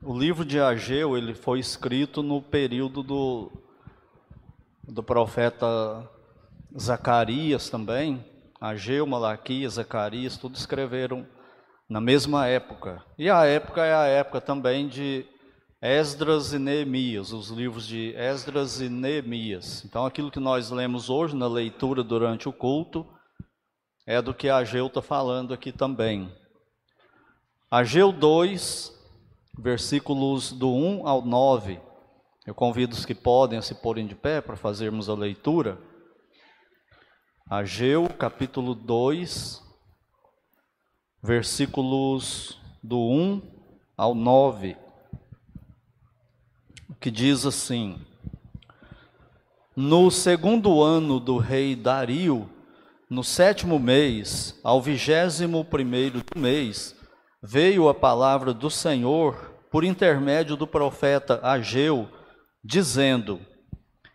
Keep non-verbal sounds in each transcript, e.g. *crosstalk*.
O livro de Ageu ele foi escrito no período do, do profeta Zacarias também. Ageu, Malaquias, Zacarias, tudo escreveram na mesma época. E a época é a época também de Esdras e Neemias, os livros de Esdras e Neemias. Então, aquilo que nós lemos hoje na leitura durante o culto é do que Ageu está falando aqui também. Ageu 2, versículos do 1 ao 9. Eu convido os que podem a se porem de pé para fazermos a leitura. Ageu, capítulo 2, versículos do 1 ao 9, que diz assim: No segundo ano do rei Dario, no sétimo mês, ao vigésimo primeiro do mês, veio a palavra do Senhor por intermédio do profeta Ageu, dizendo: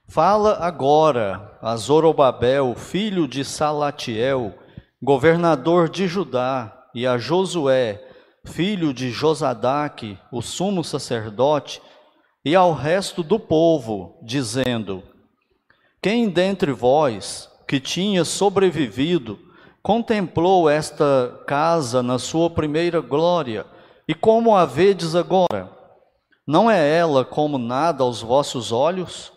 Fala agora a Zorobabel, filho de Salatiel, governador de Judá, e a Josué, filho de Josadaque, o sumo sacerdote, e ao resto do povo, dizendo: Quem dentre vós que tinha sobrevivido contemplou esta casa na sua primeira glória, e como a vedes agora? Não é ela como nada aos vossos olhos?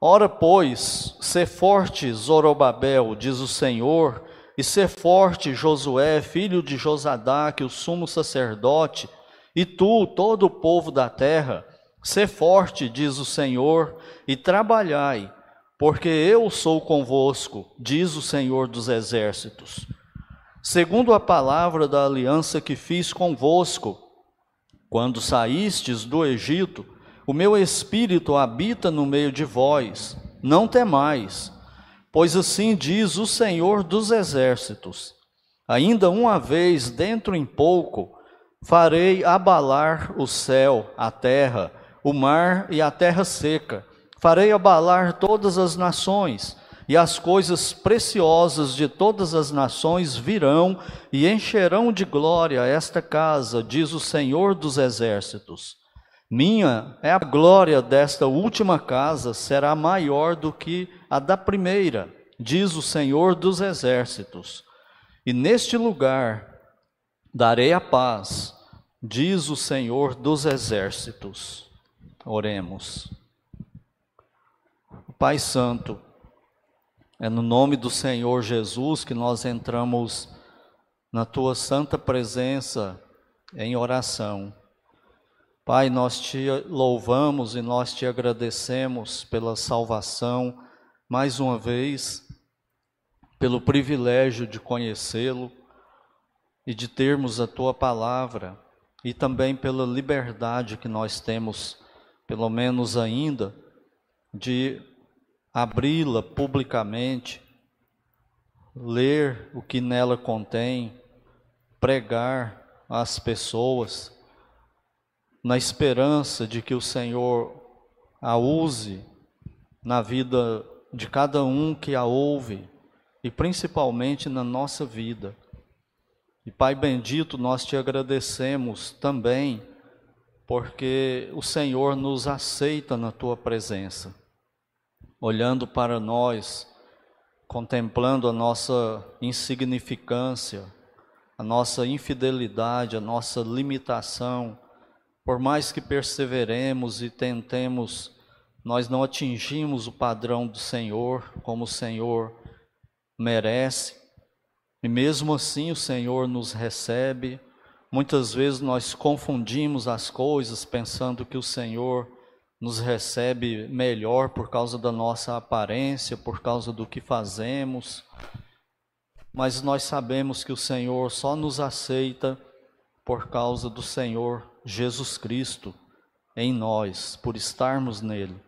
Ora, pois, ser forte, Zorobabel, diz o Senhor, e ser forte, Josué, filho de Josadaque, o sumo sacerdote, e tu, todo o povo da terra, ser forte, diz o Senhor, e trabalhai, porque eu sou convosco, diz o Senhor dos exércitos. Segundo a palavra da aliança que fiz convosco, quando saístes do Egito, o meu espírito habita no meio de vós, não temais, pois assim diz o Senhor dos exércitos: ainda uma vez, dentro em pouco, farei abalar o céu, a terra, o mar e a terra seca Farei abalar todas as nações, e as coisas preciosas de todas as nações virão e encherão de glória esta casa, diz o Senhor dos exércitos. Minha é a glória desta última casa, será maior do que a da primeira, diz o Senhor dos exércitos. E neste lugar darei a paz, diz o Senhor dos exércitos. Oremos. Pai Santo, é no nome do Senhor Jesus que nós entramos na tua santa presença em oração. Pai, nós te louvamos e nós te agradecemos pela salvação, mais uma vez, pelo privilégio de conhecê-lo e de termos a tua palavra, e também pela liberdade que nós temos, pelo menos ainda, de abri-la publicamente, ler o que nela contém, pregar às pessoas, na esperança de que o Senhor a use na vida de cada um que a ouve e principalmente na nossa vida. E Pai bendito, nós te agradecemos também porque o Senhor nos aceita na tua presença olhando para nós, contemplando a nossa insignificância, a nossa infidelidade, a nossa limitação, por mais que perseveremos e tentemos, nós não atingimos o padrão do Senhor como o Senhor merece, e mesmo assim o Senhor nos recebe. Muitas vezes nós confundimos as coisas pensando que o Senhor nos recebe melhor por causa da nossa aparência, por causa do que fazemos, mas nós sabemos que o Senhor só nos aceita por causa do Senhor Jesus Cristo em nós, por estarmos nele.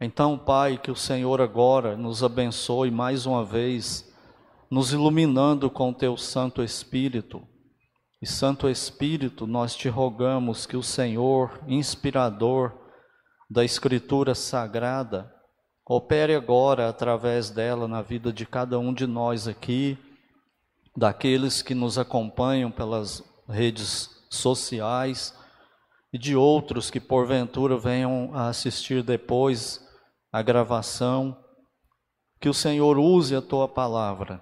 Então, Pai, que o Senhor agora nos abençoe mais uma vez, nos iluminando com teu Santo Espírito. E Santo Espírito, nós te rogamos que o Senhor, inspirador, da Escritura Sagrada, opere agora através dela na vida de cada um de nós aqui, daqueles que nos acompanham pelas redes sociais e de outros que porventura venham a assistir depois a gravação. Que o Senhor use a tua palavra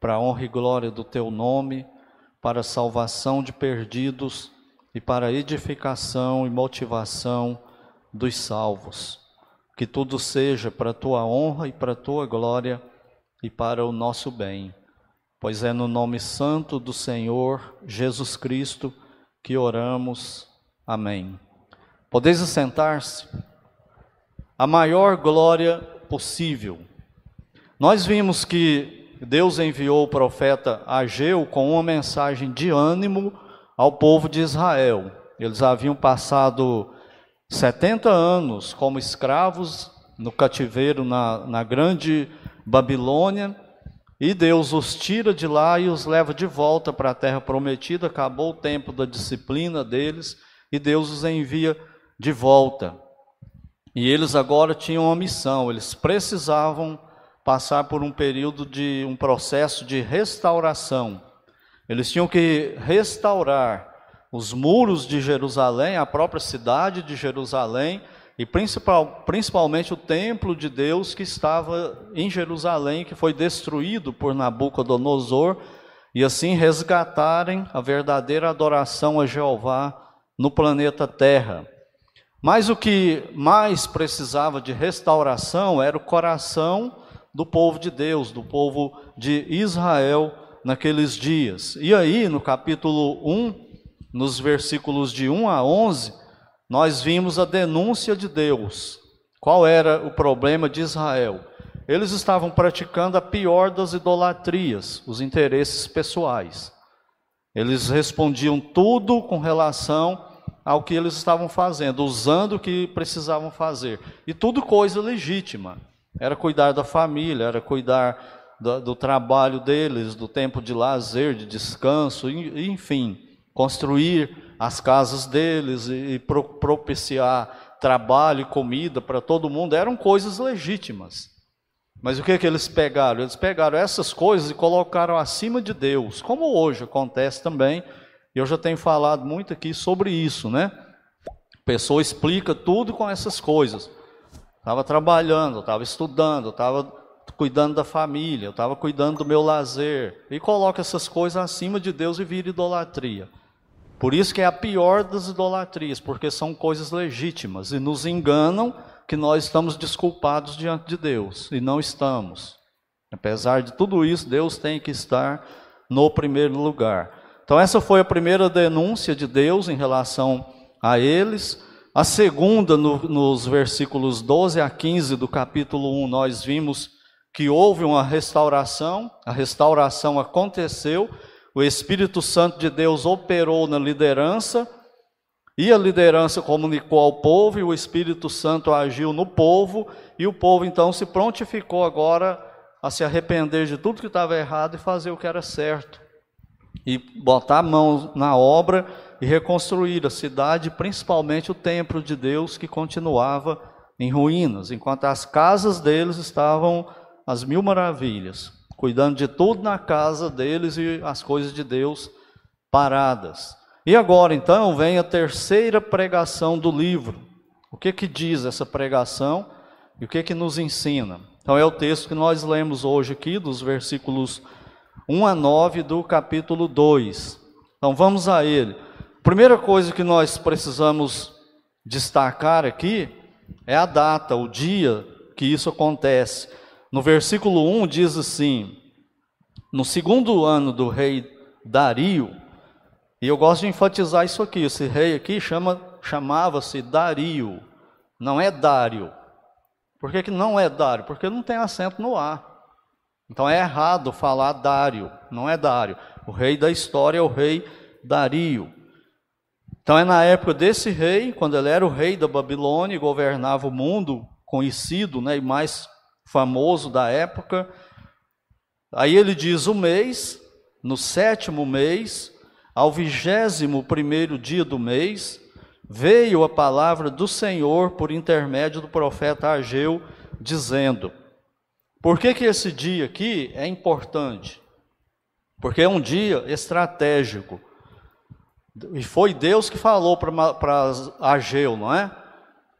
para a honra e glória do teu nome, para a salvação de perdidos e para a edificação e motivação dos salvos. Que tudo seja para a tua honra e para a tua glória e para o nosso bem. Pois é no nome santo do Senhor Jesus Cristo que oramos. Amém. Podeis assentar-se. A maior glória possível. Nós vimos que Deus enviou o profeta Ageu com uma mensagem de ânimo ao povo de Israel. Eles haviam passado 70 anos como escravos no cativeiro na, na grande Babilônia, e Deus os tira de lá e os leva de volta para a terra prometida. Acabou o tempo da disciplina deles e Deus os envia de volta. E eles agora tinham uma missão, eles precisavam passar por um período de um processo de restauração. Eles tinham que restaurar os muros de Jerusalém, a própria cidade de Jerusalém, e principal, principalmente o templo de Deus que estava em Jerusalém, que foi destruído por Nabucodonosor, e assim resgatarem a verdadeira adoração a Jeová no planeta Terra. Mas o que mais precisava de restauração era o coração do povo de Deus, do povo de Israel naqueles dias. E aí, no capítulo 1, nos versículos de 1 a 11, nós vimos a denúncia de Deus. Qual era o problema de Israel? Eles estavam praticando a pior das idolatrias, os interesses pessoais. Eles respondiam tudo com relação ao que eles estavam fazendo, usando o que precisavam fazer. E tudo coisa legítima. Era cuidar da família, era cuidar do, do trabalho deles, do tempo de lazer, de descanso, enfim construir as casas deles e propiciar trabalho e comida para todo mundo, eram coisas legítimas. Mas o que, que eles pegaram? Eles pegaram essas coisas e colocaram acima de Deus, como hoje acontece também. Eu já tenho falado muito aqui sobre isso, né? A pessoa explica tudo com essas coisas. Estava trabalhando, estava estudando, estava cuidando da família, estava cuidando do meu lazer. E coloca essas coisas acima de Deus e vira idolatria. Por isso que é a pior das idolatrias, porque são coisas legítimas e nos enganam que nós estamos desculpados diante de Deus e não estamos. Apesar de tudo isso, Deus tem que estar no primeiro lugar. Então, essa foi a primeira denúncia de Deus em relação a eles. A segunda, no, nos versículos 12 a 15 do capítulo 1, nós vimos que houve uma restauração, a restauração aconteceu, o Espírito Santo de Deus operou na liderança, e a liderança comunicou ao povo, e o Espírito Santo agiu no povo, e o povo então se prontificou agora a se arrepender de tudo que estava errado e fazer o que era certo. E botar a mão na obra e reconstruir a cidade, principalmente o templo de Deus que continuava em ruínas, enquanto as casas deles estavam às mil maravilhas cuidando de tudo na casa deles e as coisas de Deus paradas. E agora então vem a terceira pregação do livro. O que que diz essa pregação e o que que nos ensina? Então é o texto que nós lemos hoje aqui, dos versículos 1 a 9 do capítulo 2. Então vamos a ele. Primeira coisa que nós precisamos destacar aqui é a data, o dia que isso acontece. No versículo 1 diz assim: No segundo ano do rei Dario, e eu gosto de enfatizar isso aqui, esse rei aqui chama, chamava-se Dario, não é Dário. Por que, que não é Dário? Porque não tem acento no A. Então é errado falar Dário, não é Dário. O rei da história é o rei Dario. Então é na época desse rei, quando ele era o rei da Babilônia e governava o mundo, conhecido né, e mais famoso da época. Aí ele diz: o mês, no sétimo mês, ao vigésimo primeiro dia do mês, veio a palavra do Senhor por intermédio do profeta Ageu, dizendo: Por que, que esse dia aqui é importante? Porque é um dia estratégico. E foi Deus que falou para Ageu, não é?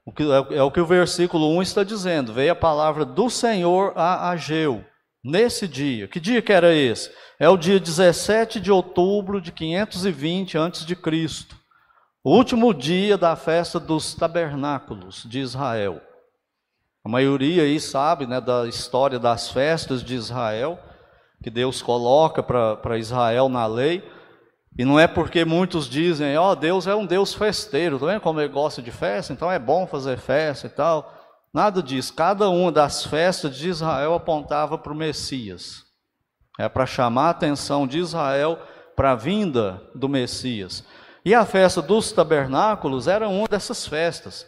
O que, é, é o que o versículo 1 está dizendo. Veio a palavra do Senhor a Ageu, nesse dia. Que dia que era esse? É o dia 17 de outubro de 520 a.C. O último dia da festa dos tabernáculos de Israel. A maioria aí sabe né, da história das festas de Israel, que Deus coloca para Israel na lei. E não é porque muitos dizem, ó, oh, Deus é um Deus festeiro, tá vendo como ele gosta de festa? Então é bom fazer festa e tal. Nada disso. Cada uma das festas de Israel apontava para o Messias. É para chamar a atenção de Israel para a vinda do Messias. E a festa dos tabernáculos era uma dessas festas.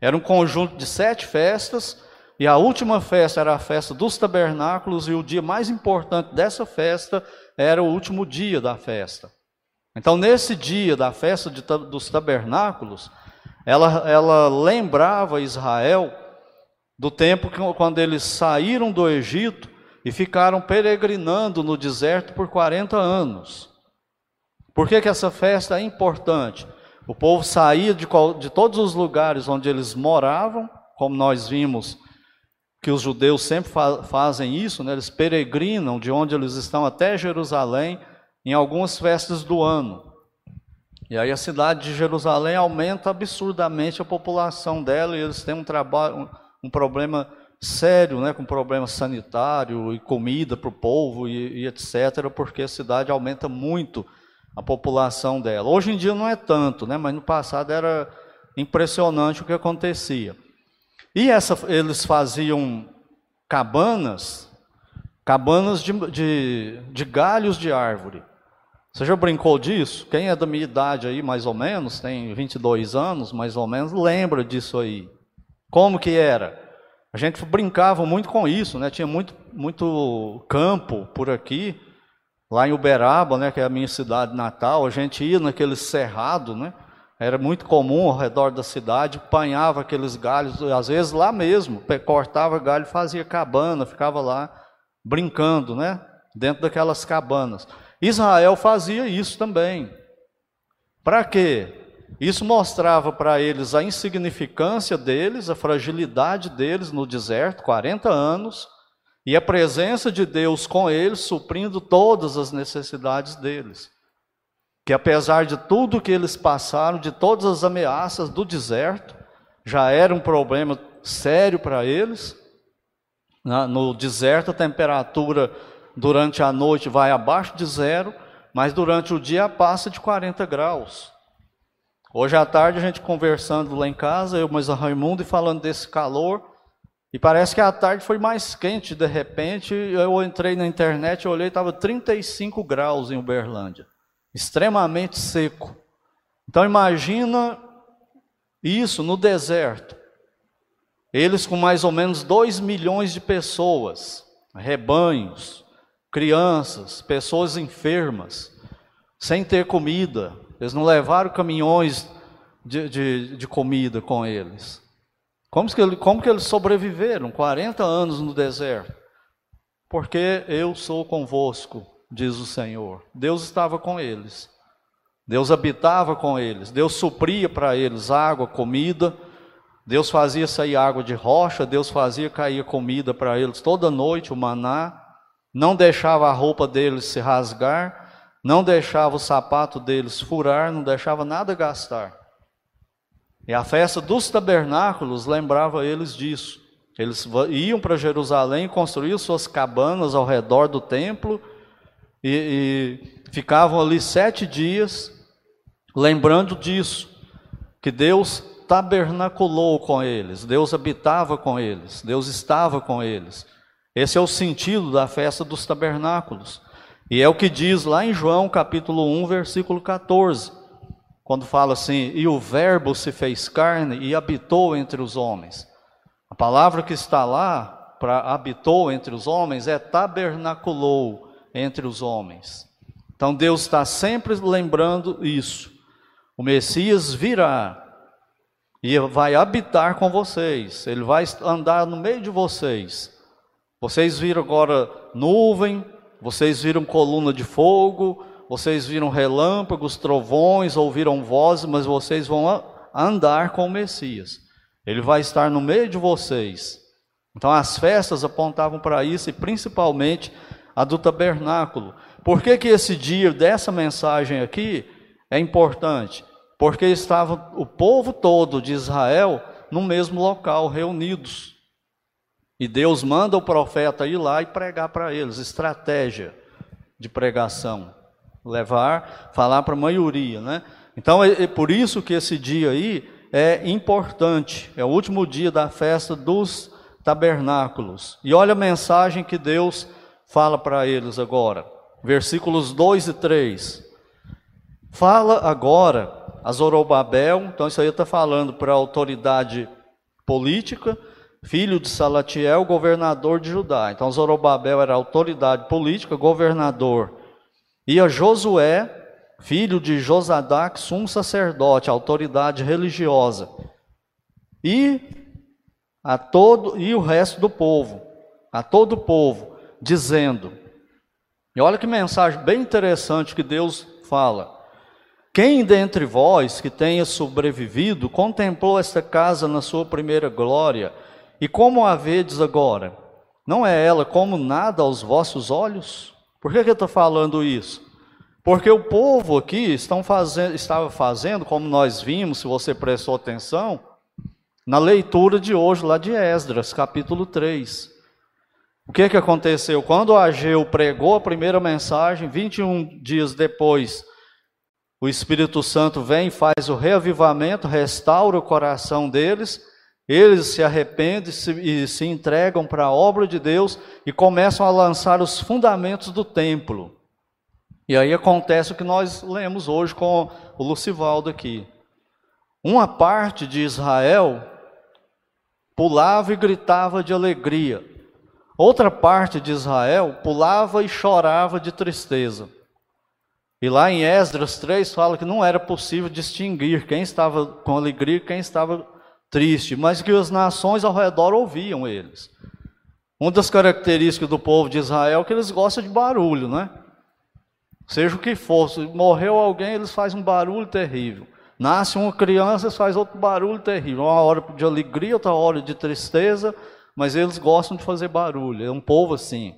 Era um conjunto de sete festas, e a última festa era a festa dos tabernáculos, e o dia mais importante dessa festa era o último dia da festa. Então, nesse dia da festa de, dos tabernáculos, ela, ela lembrava Israel do tempo que, quando eles saíram do Egito e ficaram peregrinando no deserto por 40 anos. Por que, que essa festa é importante? O povo saía de, de todos os lugares onde eles moravam, como nós vimos que os judeus sempre fa fazem isso, né? eles peregrinam de onde eles estão até Jerusalém em algumas festas do ano. E aí a cidade de Jerusalém aumenta absurdamente a população dela e eles têm um trabalho, um, um problema sério, né, com problema sanitário e comida para o povo e, e, etc, porque a cidade aumenta muito a população dela. Hoje em dia não é tanto, né, mas no passado era impressionante o que acontecia. E essa, eles faziam cabanas, cabanas de, de, de galhos de árvore. Você já brincou disso? Quem é da minha idade aí, mais ou menos, tem 22 anos, mais ou menos, lembra disso aí. Como que era? A gente brincava muito com isso, né? Tinha muito, muito campo por aqui, lá em Uberaba, né, que é a minha cidade natal, a gente ia naquele cerrado, né? Era muito comum ao redor da cidade, apanhava aqueles galhos, às vezes lá mesmo, cortava galho, fazia cabana, ficava lá brincando, né? Dentro daquelas cabanas. Israel fazia isso também. Para quê? Isso mostrava para eles a insignificância deles, a fragilidade deles no deserto, 40 anos, e a presença de Deus com eles, suprindo todas as necessidades deles. Que apesar de tudo que eles passaram, de todas as ameaças do deserto, já era um problema sério para eles. No deserto, a temperatura durante a noite vai abaixo de zero, mas durante o dia passa de 40 graus. Hoje à tarde a gente conversando lá em casa, eu mais a Raimundo e falando desse calor, e parece que a tarde foi mais quente de repente. Eu entrei na internet, olhei, estava 35 graus em Uberlândia, extremamente seco. Então imagina isso no deserto. Eles com mais ou menos 2 milhões de pessoas, rebanhos, crianças, pessoas enfermas, sem ter comida. Eles não levaram caminhões de, de, de comida com eles. Como que, como que eles sobreviveram 40 anos no deserto? Porque eu sou convosco, diz o Senhor. Deus estava com eles. Deus habitava com eles. Deus supria para eles água, comida. Deus fazia sair água de rocha. Deus fazia cair comida para eles toda noite, o maná não deixava a roupa deles se rasgar, não deixava o sapato deles furar, não deixava nada gastar. E a festa dos tabernáculos lembrava eles disso. Eles iam para Jerusalém, construíam suas cabanas ao redor do templo e, e ficavam ali sete dias, lembrando disso, que Deus tabernaculou com eles, Deus habitava com eles, Deus estava com eles. Esse é o sentido da festa dos tabernáculos. E é o que diz lá em João capítulo 1, versículo 14, quando fala assim: E o Verbo se fez carne e habitou entre os homens. A palavra que está lá para habitou entre os homens é tabernaculou entre os homens. Então Deus está sempre lembrando isso. O Messias virá e vai habitar com vocês, ele vai andar no meio de vocês. Vocês viram agora nuvem, vocês viram coluna de fogo, vocês viram relâmpagos, trovões, ouviram vozes, mas vocês vão andar com o Messias. Ele vai estar no meio de vocês. Então as festas apontavam para isso e principalmente a do tabernáculo. Por que, que esse dia dessa mensagem aqui é importante? Porque estava o povo todo de Israel no mesmo local, reunidos. E Deus manda o profeta ir lá e pregar para eles, estratégia de pregação levar, falar para a maioria, né? Então é, é, por isso que esse dia aí é importante, é o último dia da festa dos tabernáculos. E olha a mensagem que Deus fala para eles agora, versículos 2 e 3. Fala agora a Zorobabel, então isso aí está falando para a autoridade política, filho de Salatiel, governador de Judá. Então Zorobabel era autoridade política, governador e a Josué, filho de Josadac, sumo sacerdote, autoridade religiosa. E a todo e o resto do povo, a todo o povo, dizendo: E olha que mensagem bem interessante que Deus fala. Quem dentre vós que tenha sobrevivido contemplou esta casa na sua primeira glória, e como a vedes agora? Não é ela como nada aos vossos olhos? Por que, que eu estou falando isso? Porque o povo aqui estão fazendo, estava fazendo, como nós vimos, se você prestou atenção, na leitura de hoje, lá de Esdras, capítulo 3. O que, que aconteceu? Quando Ageu pregou a primeira mensagem, 21 dias depois, o Espírito Santo vem e faz o reavivamento, restaura o coração deles, eles se arrependem e se entregam para a obra de Deus e começam a lançar os fundamentos do templo. E aí acontece o que nós lemos hoje com o Lucivaldo aqui. Uma parte de Israel pulava e gritava de alegria. Outra parte de Israel pulava e chorava de tristeza. E lá em Esdras 3 fala que não era possível distinguir quem estava com alegria e quem estava triste, mas que as nações ao redor ouviam eles. Uma das características do povo de Israel é que eles gostam de barulho, né? Seja o que for, se morreu alguém, eles fazem um barulho terrível. Nasce uma criança, eles fazem outro barulho terrível. Uma hora de alegria, outra hora de tristeza, mas eles gostam de fazer barulho. É um povo assim.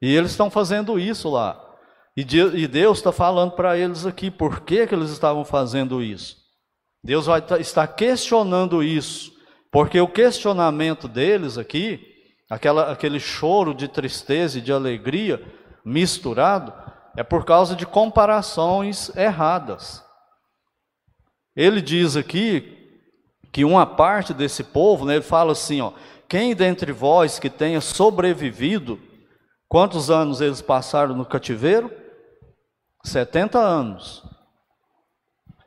E eles estão fazendo isso lá. E Deus está falando para eles aqui por que, que eles estavam fazendo isso. Deus vai estar questionando isso, porque o questionamento deles aqui, aquela, aquele choro de tristeza e de alegria misturado, é por causa de comparações erradas. Ele diz aqui que uma parte desse povo, né, ele fala assim, ó, quem dentre vós que tenha sobrevivido, quantos anos eles passaram no cativeiro? 70 anos.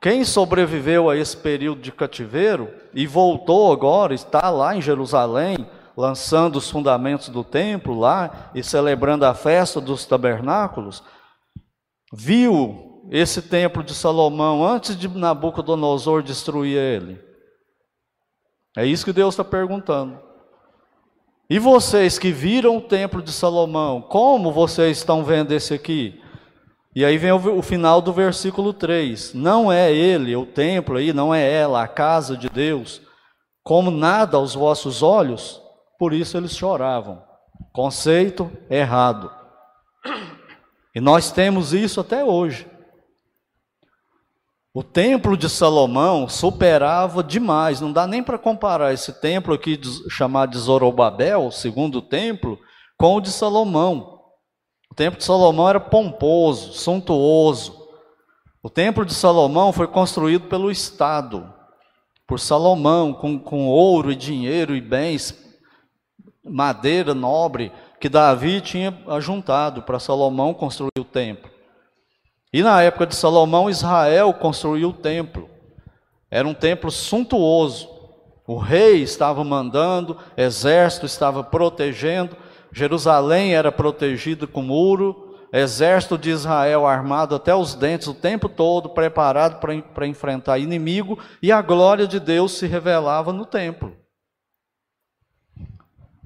Quem sobreviveu a esse período de cativeiro e voltou agora, está lá em Jerusalém, lançando os fundamentos do templo lá e celebrando a festa dos tabernáculos, viu esse templo de Salomão antes de Nabucodonosor destruir ele? É isso que Deus está perguntando. E vocês que viram o templo de Salomão, como vocês estão vendo esse aqui? E aí vem o, o, final do versículo 3. Não é ele, o templo aí, não é ela, a casa de Deus, como nada aos vossos olhos, por isso eles choravam. Conceito errado. E nós temos isso até hoje. O templo de Salomão superava demais, não dá nem para comparar esse templo aqui chamado de Zorobabel, o segundo templo, com o de Salomão. Templo de Salomão era pomposo, suntuoso. O templo de Salomão foi construído pelo Estado, por Salomão, com, com ouro e dinheiro e bens, madeira nobre, que Davi tinha ajuntado para Salomão construir o templo. E na época de Salomão, Israel construiu o templo. Era um templo suntuoso. O rei estava mandando, exército estava protegendo, Jerusalém era protegida com muro, exército de Israel armado até os dentes o tempo todo, preparado para enfrentar inimigo, e a glória de Deus se revelava no templo.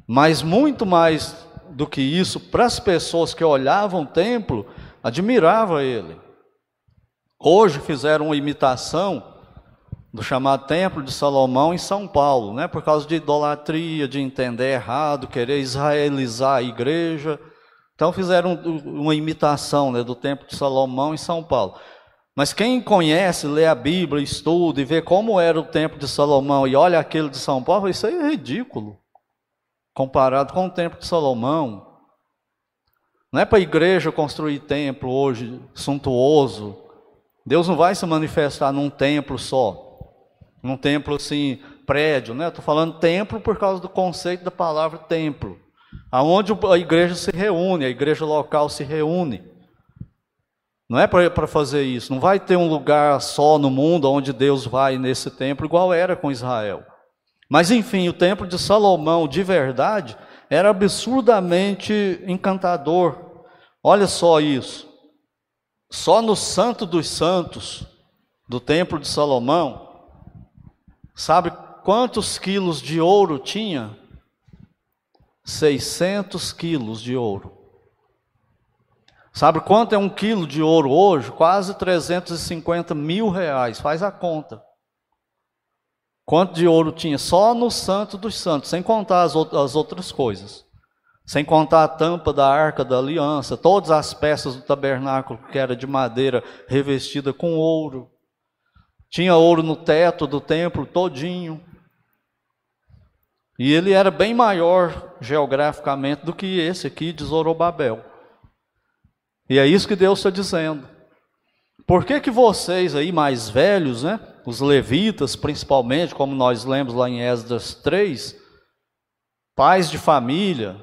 Mas muito mais do que isso, para as pessoas que olhavam o templo, admirava ele. Hoje fizeram uma imitação do chamado Templo de Salomão em São Paulo, né? por causa de idolatria, de entender errado, querer israelizar a igreja. Então fizeram uma imitação né, do Templo de Salomão em São Paulo. Mas quem conhece, lê a Bíblia, estuda e vê como era o Templo de Salomão e olha aquele de São Paulo, isso aí é ridículo. Comparado com o Templo de Salomão. Não é para a igreja construir templo hoje suntuoso. Deus não vai se manifestar num templo só num templo assim, prédio, né? Estou falando templo por causa do conceito da palavra templo, aonde a igreja se reúne, a igreja local se reúne. Não é para fazer isso, não vai ter um lugar só no mundo onde Deus vai nesse templo, igual era com Israel. Mas enfim, o templo de Salomão, de verdade, era absurdamente encantador. Olha só isso. Só no Santo dos Santos do templo de Salomão, Sabe quantos quilos de ouro tinha? 600 quilos de ouro. Sabe quanto é um quilo de ouro hoje? Quase 350 mil reais. Faz a conta. Quanto de ouro tinha? Só no Santo dos Santos, sem contar as outras coisas. Sem contar a tampa da arca da aliança, todas as peças do tabernáculo que era de madeira revestida com ouro. Tinha ouro no teto do templo todinho. E ele era bem maior geograficamente do que esse aqui de Zorobabel. E é isso que Deus está dizendo. Por que, que vocês aí mais velhos, né, os levitas principalmente, como nós lemos lá em Esdras 3, pais de família,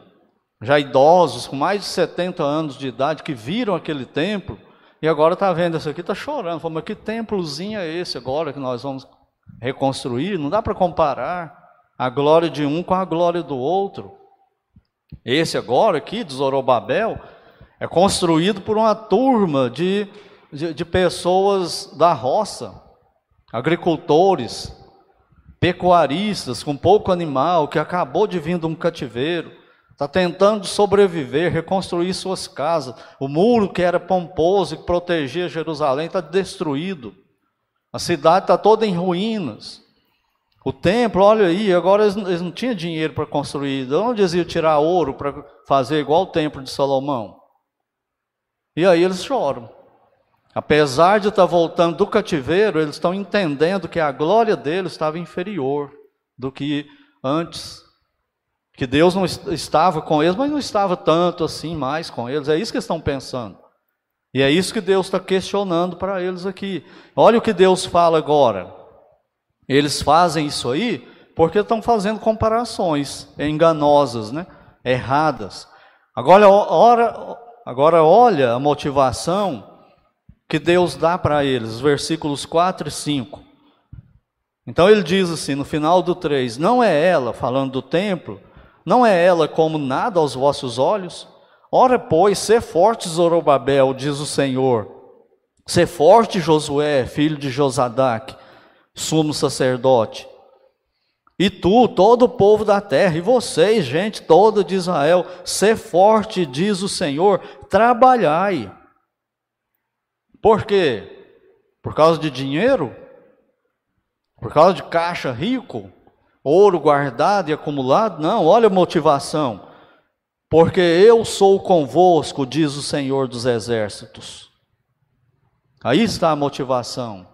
já idosos, com mais de 70 anos de idade, que viram aquele templo, e agora está vendo isso aqui, está chorando. Falando, mas que templozinho é esse agora que nós vamos reconstruir? Não dá para comparar a glória de um com a glória do outro. Esse agora aqui, de Zorobabel, é construído por uma turma de, de, de pessoas da roça, agricultores, pecuaristas, com pouco animal, que acabou de vir de um cativeiro está tentando sobreviver, reconstruir suas casas. O muro que era pomposo e que protegia Jerusalém está destruído. A cidade está toda em ruínas. O templo, olha aí, agora eles, eles não tinham dinheiro para construir. De onde eles iam tirar ouro para fazer igual o templo de Salomão? E aí eles choram. Apesar de estar tá voltando do cativeiro, eles estão entendendo que a glória deles estava inferior do que antes que Deus não estava com eles, mas não estava tanto assim mais com eles. É isso que eles estão pensando. E é isso que Deus está questionando para eles aqui. Olha o que Deus fala agora. Eles fazem isso aí porque estão fazendo comparações enganosas, né? erradas. Agora, ora, agora olha a motivação que Deus dá para eles, versículos 4 e 5. Então ele diz assim, no final do 3, não é ela, falando do templo, não é ela como nada aos vossos olhos? Ora, pois, ser forte, Zorobabel, diz o Senhor. Ser forte, Josué, filho de Josadac, sumo sacerdote. E tu, todo o povo da terra, e vocês, gente toda de Israel, ser forte, diz o Senhor, trabalhai. Por quê? Por causa de dinheiro? Por causa de caixa rico? Ouro guardado e acumulado. Não, olha a motivação. Porque eu sou convosco, diz o Senhor dos Exércitos. Aí está a motivação.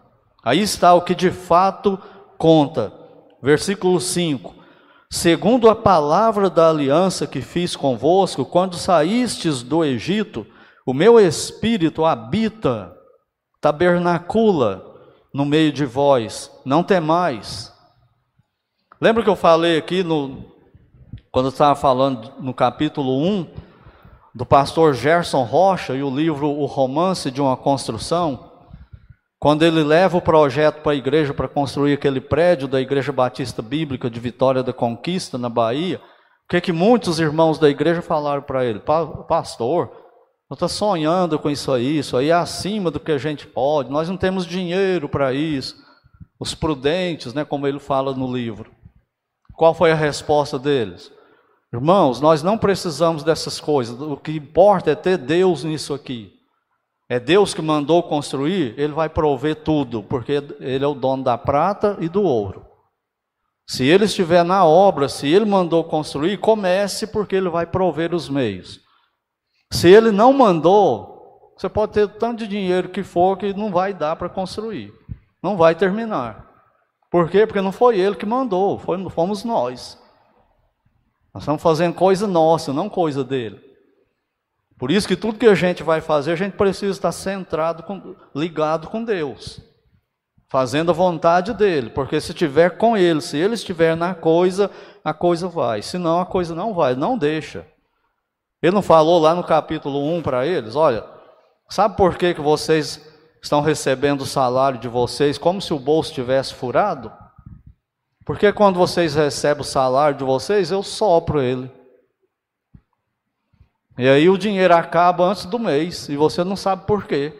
Aí está o que de fato conta. Versículo 5: Segundo a palavra da aliança que fiz convosco, quando saístes do Egito, o meu espírito habita, tabernacula no meio de vós, não temais. Lembra que eu falei aqui no quando eu estava falando no capítulo 1 do pastor Gerson Rocha e o livro O Romance de uma Construção, quando ele leva o projeto para a igreja para construir aquele prédio da Igreja Batista Bíblica de Vitória da Conquista, na Bahia, o que, que muitos irmãos da igreja falaram para ele? Pastor, eu estou sonhando com isso aí, isso aí é acima do que a gente pode, nós não temos dinheiro para isso. Os prudentes, né, como ele fala no livro. Qual foi a resposta deles? Irmãos, nós não precisamos dessas coisas, o que importa é ter Deus nisso aqui. é Deus que mandou construir, ele vai prover tudo, porque ele é o dono da prata e do ouro. Se ele estiver na obra, se ele mandou construir, comece, porque ele vai prover os meios. Se ele não mandou, você pode ter tanto de dinheiro que for que não vai dar para construir, não vai terminar. Por quê? Porque não foi ele que mandou, fomos nós. Nós estamos fazendo coisa nossa, não coisa dele. Por isso que tudo que a gente vai fazer, a gente precisa estar centrado, com, ligado com Deus. Fazendo a vontade dele, porque se estiver com ele, se ele estiver na coisa, a coisa vai. Senão a coisa não vai, não deixa. Ele não falou lá no capítulo 1 para eles, olha, sabe por que, que vocês estão recebendo o salário de vocês como se o bolso tivesse furado? Porque quando vocês recebem o salário de vocês, eu sopro ele. E aí o dinheiro acaba antes do mês e você não sabe por quê.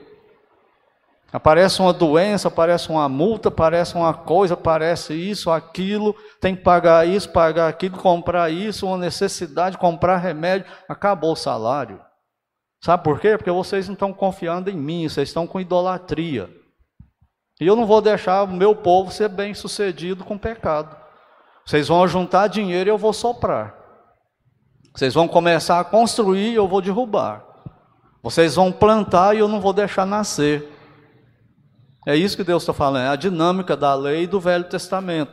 Aparece uma doença, aparece uma multa, aparece uma coisa, aparece isso, aquilo, tem que pagar isso, pagar aquilo, comprar isso, uma necessidade, comprar remédio, acabou o salário. Sabe por quê? Porque vocês não estão confiando em mim, vocês estão com idolatria. E eu não vou deixar o meu povo ser bem sucedido com pecado. Vocês vão juntar dinheiro e eu vou soprar. Vocês vão começar a construir e eu vou derrubar. Vocês vão plantar e eu não vou deixar nascer. É isso que Deus está falando, é a dinâmica da lei do Velho Testamento,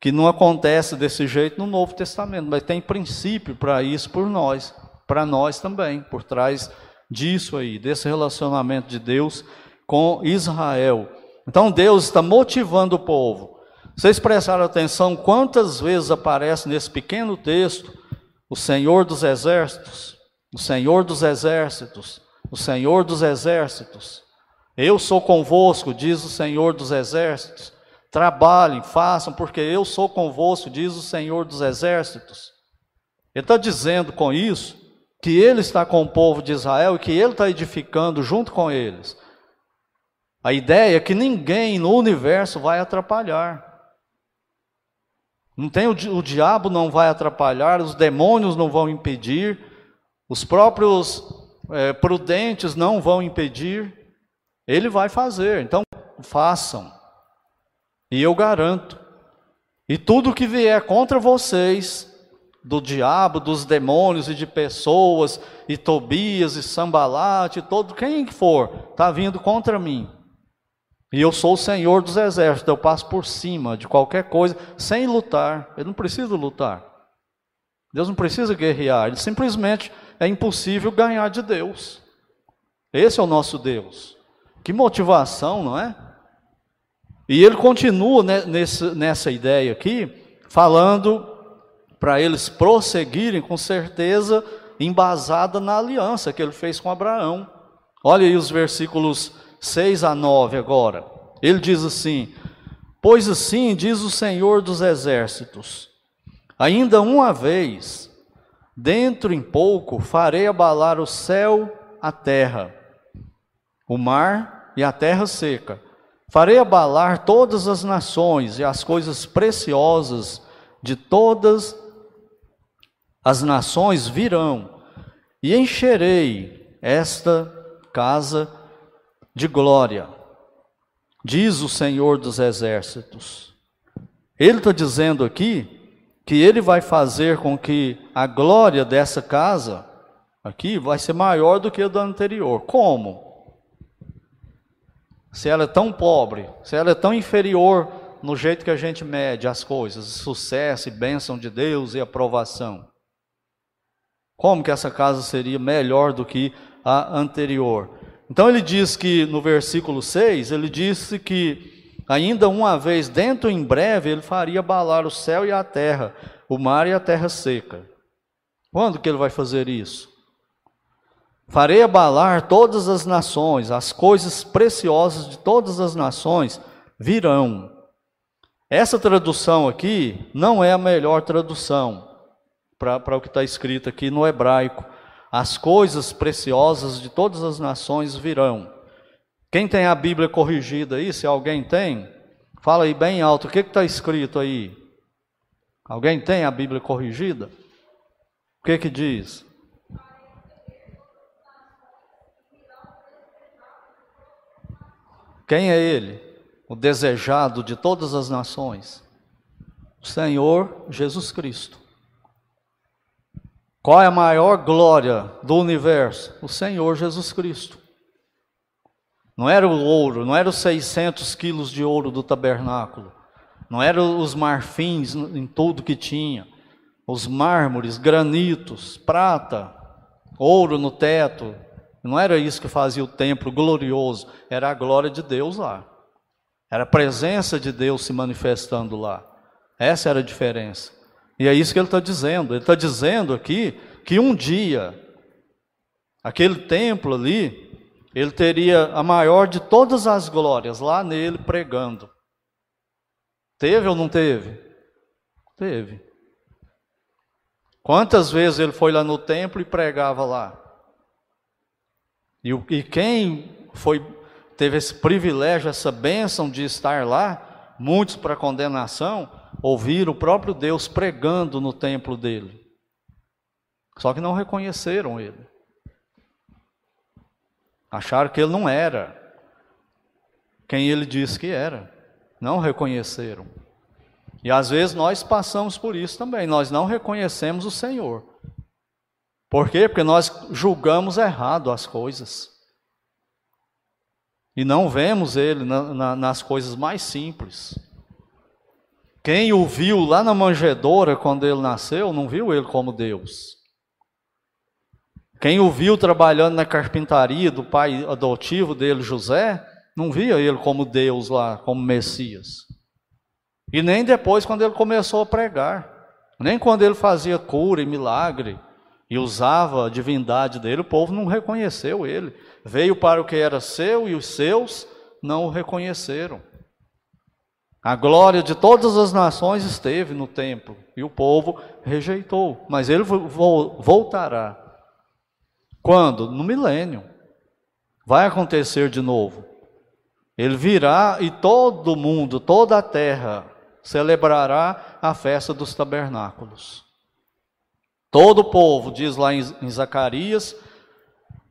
que não acontece desse jeito no Novo Testamento, mas tem princípio para isso por nós, para nós também, por trás disso aí, desse relacionamento de Deus com Israel. Então Deus está motivando o povo. Vocês prestaram atenção quantas vezes aparece nesse pequeno texto o Senhor dos exércitos, o Senhor dos exércitos, o Senhor dos exércitos. Eu sou convosco, diz o Senhor dos exércitos. Trabalhem, façam, porque eu sou convosco, diz o Senhor dos exércitos. Ele está dizendo com isso que ele está com o povo de Israel e que ele está edificando junto com eles. A ideia é que ninguém no universo vai atrapalhar. Não tem o, o diabo não vai atrapalhar, os demônios não vão impedir, os próprios é, prudentes não vão impedir. Ele vai fazer. Então façam. E eu garanto. E tudo que vier contra vocês, do diabo, dos demônios e de pessoas, e Tobias e Sambalate, todo quem for, está vindo contra mim. E eu sou o Senhor dos exércitos, eu passo por cima de qualquer coisa sem lutar. Ele não precisa lutar. Deus não precisa guerrear, ele simplesmente é impossível ganhar de Deus. Esse é o nosso Deus. Que motivação, não é? E ele continua nessa ideia aqui, falando para eles prosseguirem com certeza embasada na aliança que ele fez com Abraão. Olha aí os versículos 6 a 9 agora. Ele diz assim: Pois assim diz o Senhor dos exércitos: Ainda uma vez, dentro em pouco, farei abalar o céu, a terra, o mar e a terra seca. Farei abalar todas as nações e as coisas preciosas de todas as nações virão, e encherei esta casa de glória, diz o Senhor dos Exércitos. Ele está dizendo aqui que ele vai fazer com que a glória dessa casa aqui vai ser maior do que a da anterior. Como? Se ela é tão pobre, se ela é tão inferior no jeito que a gente mede as coisas, sucesso e bênção de Deus e aprovação. Como que essa casa seria melhor do que a anterior? Então ele diz que no versículo 6, ele disse que ainda uma vez, dentro em breve, ele faria abalar o céu e a terra, o mar e a terra seca. Quando que ele vai fazer isso? Farei abalar todas as nações, as coisas preciosas de todas as nações virão. Essa tradução aqui não é a melhor tradução para o que está escrito aqui no hebraico as coisas preciosas de todas as nações virão. Quem tem a Bíblia corrigida aí, se alguém tem, fala aí bem alto, o que está escrito aí? Alguém tem a Bíblia corrigida? O que que diz? Quem é ele? O desejado de todas as nações. O Senhor Jesus Cristo. Qual é a maior glória do universo? O Senhor Jesus Cristo. Não era o ouro, não eram os 600 quilos de ouro do tabernáculo, não eram os marfins em tudo que tinha, os mármores, granitos, prata, ouro no teto. Não era isso que fazia o templo glorioso, era a glória de Deus lá. Era a presença de Deus se manifestando lá. Essa era a diferença. E é isso que ele está dizendo. Ele está dizendo aqui que um dia, aquele templo ali, ele teria a maior de todas as glórias lá nele pregando. Teve ou não teve? Teve. Quantas vezes ele foi lá no templo e pregava lá? E, e quem foi teve esse privilégio, essa bênção de estar lá, muitos para condenação, ouviram o próprio Deus pregando no templo dele. Só que não reconheceram ele. Acharam que ele não era quem ele disse que era. Não reconheceram. E às vezes nós passamos por isso também. Nós não reconhecemos o Senhor. Por quê? Porque nós julgamos errado as coisas. E não vemos Ele na, na, nas coisas mais simples. Quem o viu lá na manjedoura quando ele nasceu, não viu ele como Deus. Quem o viu trabalhando na carpintaria do pai adotivo dele, José, não via ele como Deus lá, como Messias. E nem depois, quando ele começou a pregar. Nem quando ele fazia cura e milagre e usava a divindade dele, o povo não reconheceu ele. Veio para o que era seu e os seus não o reconheceram. A glória de todas as nações esteve no templo e o povo rejeitou, mas ele voltará quando? No milênio. Vai acontecer de novo. Ele virá e todo mundo, toda a terra, celebrará a festa dos tabernáculos. Todo o povo, diz lá em Zacarias,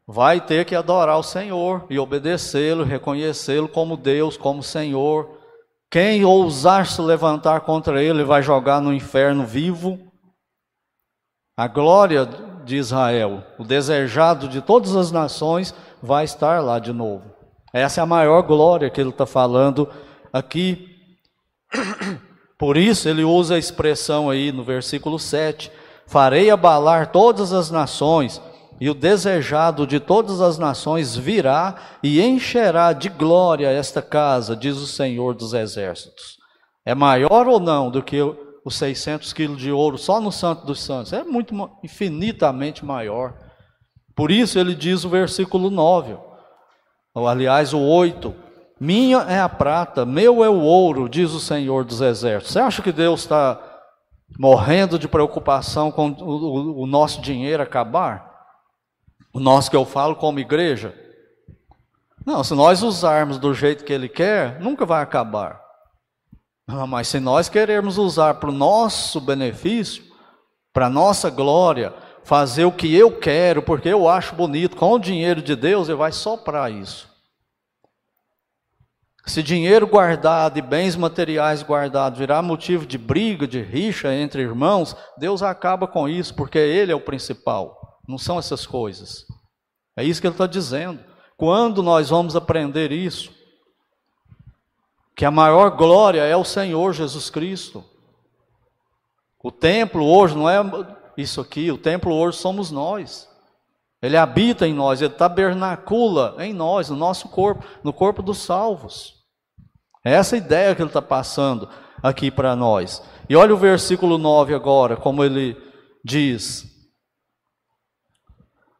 vai ter que adorar o Senhor e obedecê-lo, reconhecê-lo como Deus, como Senhor. Quem ousar se levantar contra ele vai jogar no inferno vivo. A glória de Israel, o desejado de todas as nações, vai estar lá de novo. Essa é a maior glória que ele está falando aqui. *coughs* Por isso ele usa a expressão aí no versículo 7: Farei abalar todas as nações, e o desejado de todas as nações virá e encherá de glória esta casa, diz o Senhor dos Exércitos. É maior ou não do que os 600 quilos de ouro só no Santo dos Santos. É muito, infinitamente maior. Por isso ele diz o versículo 9, ou aliás o 8: Minha é a prata, meu é o ouro, diz o Senhor dos Exércitos. Você acha que Deus está morrendo de preocupação com o, o, o nosso dinheiro acabar? O nosso que eu falo como igreja? Não, se nós usarmos do jeito que Ele quer, nunca vai acabar. Mas se nós queremos usar para o nosso benefício, para a nossa glória, fazer o que eu quero, porque eu acho bonito, com o dinheiro de Deus, ele vai soprar isso. Se dinheiro guardado e bens materiais guardados virar motivo de briga, de rixa entre irmãos, Deus acaba com isso, porque Ele é o principal, não são essas coisas. É isso que Ele está dizendo. Quando nós vamos aprender isso? que a maior glória é o Senhor Jesus Cristo. O templo hoje não é isso aqui, o templo hoje somos nós. Ele habita em nós, ele tabernacula em nós, no nosso corpo, no corpo dos salvos. É essa ideia que ele está passando aqui para nós. E olha o versículo 9 agora, como ele diz: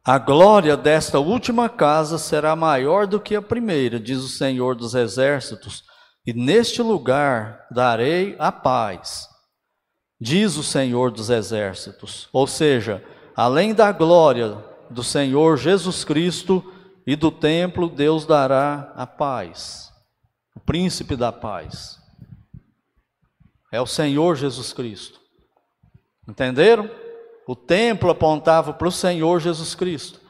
A glória desta última casa será maior do que a primeira, diz o Senhor dos exércitos e neste lugar darei a paz, diz o Senhor dos Exércitos. Ou seja, além da glória do Senhor Jesus Cristo e do templo, Deus dará a paz, o príncipe da paz. É o Senhor Jesus Cristo. Entenderam? O templo apontava para o Senhor Jesus Cristo.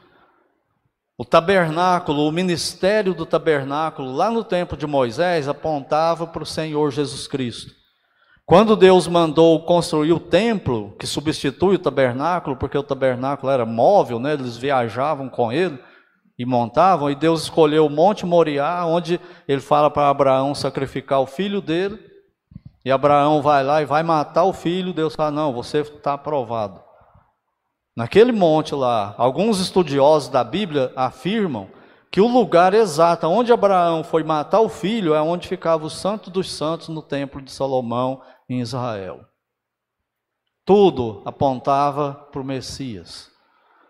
O tabernáculo, o ministério do tabernáculo, lá no tempo de Moisés, apontava para o Senhor Jesus Cristo. Quando Deus mandou construir o templo, que substitui o tabernáculo, porque o tabernáculo era móvel, né? eles viajavam com ele e montavam, e Deus escolheu o Monte Moriá, onde ele fala para Abraão sacrificar o filho dele, e Abraão vai lá e vai matar o filho, Deus fala: Não, você está aprovado. Naquele monte lá, alguns estudiosos da Bíblia afirmam que o lugar exato onde Abraão foi matar o filho é onde ficava o Santo dos Santos no Templo de Salomão em Israel. Tudo apontava para o Messias.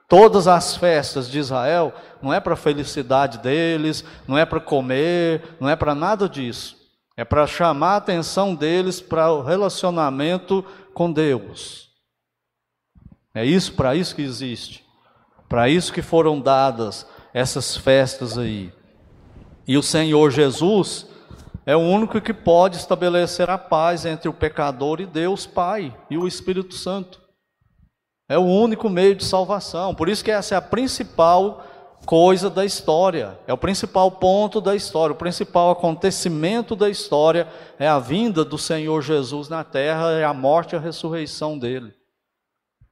Todas as festas de Israel não é para a felicidade deles, não é para comer, não é para nada disso. É para chamar a atenção deles para o relacionamento com Deus. É isso, para isso que existe. Para isso que foram dadas essas festas aí. E o Senhor Jesus é o único que pode estabelecer a paz entre o pecador e Deus Pai e o Espírito Santo. É o único meio de salvação. Por isso que essa é a principal coisa da história, é o principal ponto da história, o principal acontecimento da história é a vinda do Senhor Jesus na terra, é a morte e a ressurreição dele.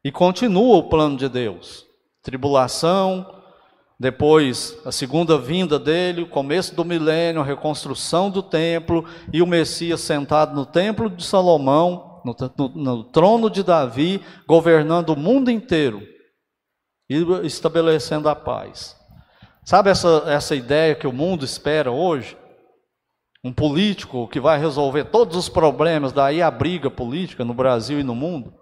E continua o plano de Deus. Tribulação, depois a segunda vinda dele, o começo do milênio, a reconstrução do templo e o Messias sentado no templo de Salomão, no, no, no trono de Davi, governando o mundo inteiro e estabelecendo a paz. Sabe essa, essa ideia que o mundo espera hoje? Um político que vai resolver todos os problemas, daí a briga política no Brasil e no mundo?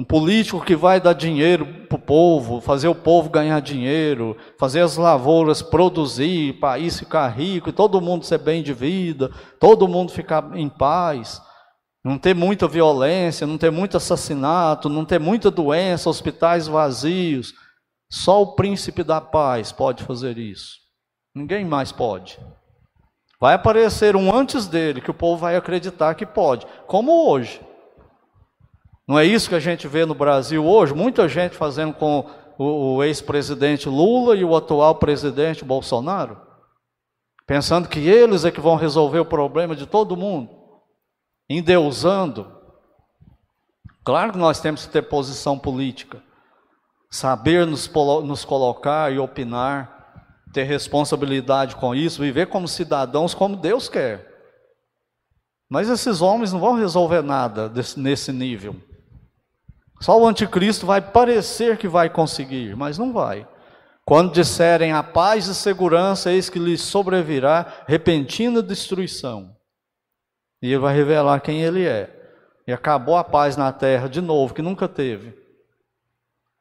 Um político que vai dar dinheiro para o povo, fazer o povo ganhar dinheiro, fazer as lavouras produzir, o país ficar rico todo mundo ser bem de vida, todo mundo ficar em paz, não ter muita violência, não ter muito assassinato, não ter muita doença, hospitais vazios. Só o príncipe da paz pode fazer isso. Ninguém mais pode. Vai aparecer um antes dele que o povo vai acreditar que pode, como hoje. Não é isso que a gente vê no Brasil hoje? Muita gente fazendo com o, ex-presidente Lula e o atual presidente Bolsonaro, pensando que eles é que vão resolver o problema de todo mundo, endeusando. Claro que nós temos que ter posição política, saber nos, nos colocar e opinar, ter responsabilidade com isso, viver como cidadãos como Deus quer. Mas esses homens não vão resolver nada desse, nesse nível. Só o anticristo vai parecer que vai conseguir, mas não vai. Quando disserem a paz e segurança, eis que lhes sobrevirá repentina destruição. E ele vai revelar quem ele é. E acabou a paz na terra de novo, que nunca teve.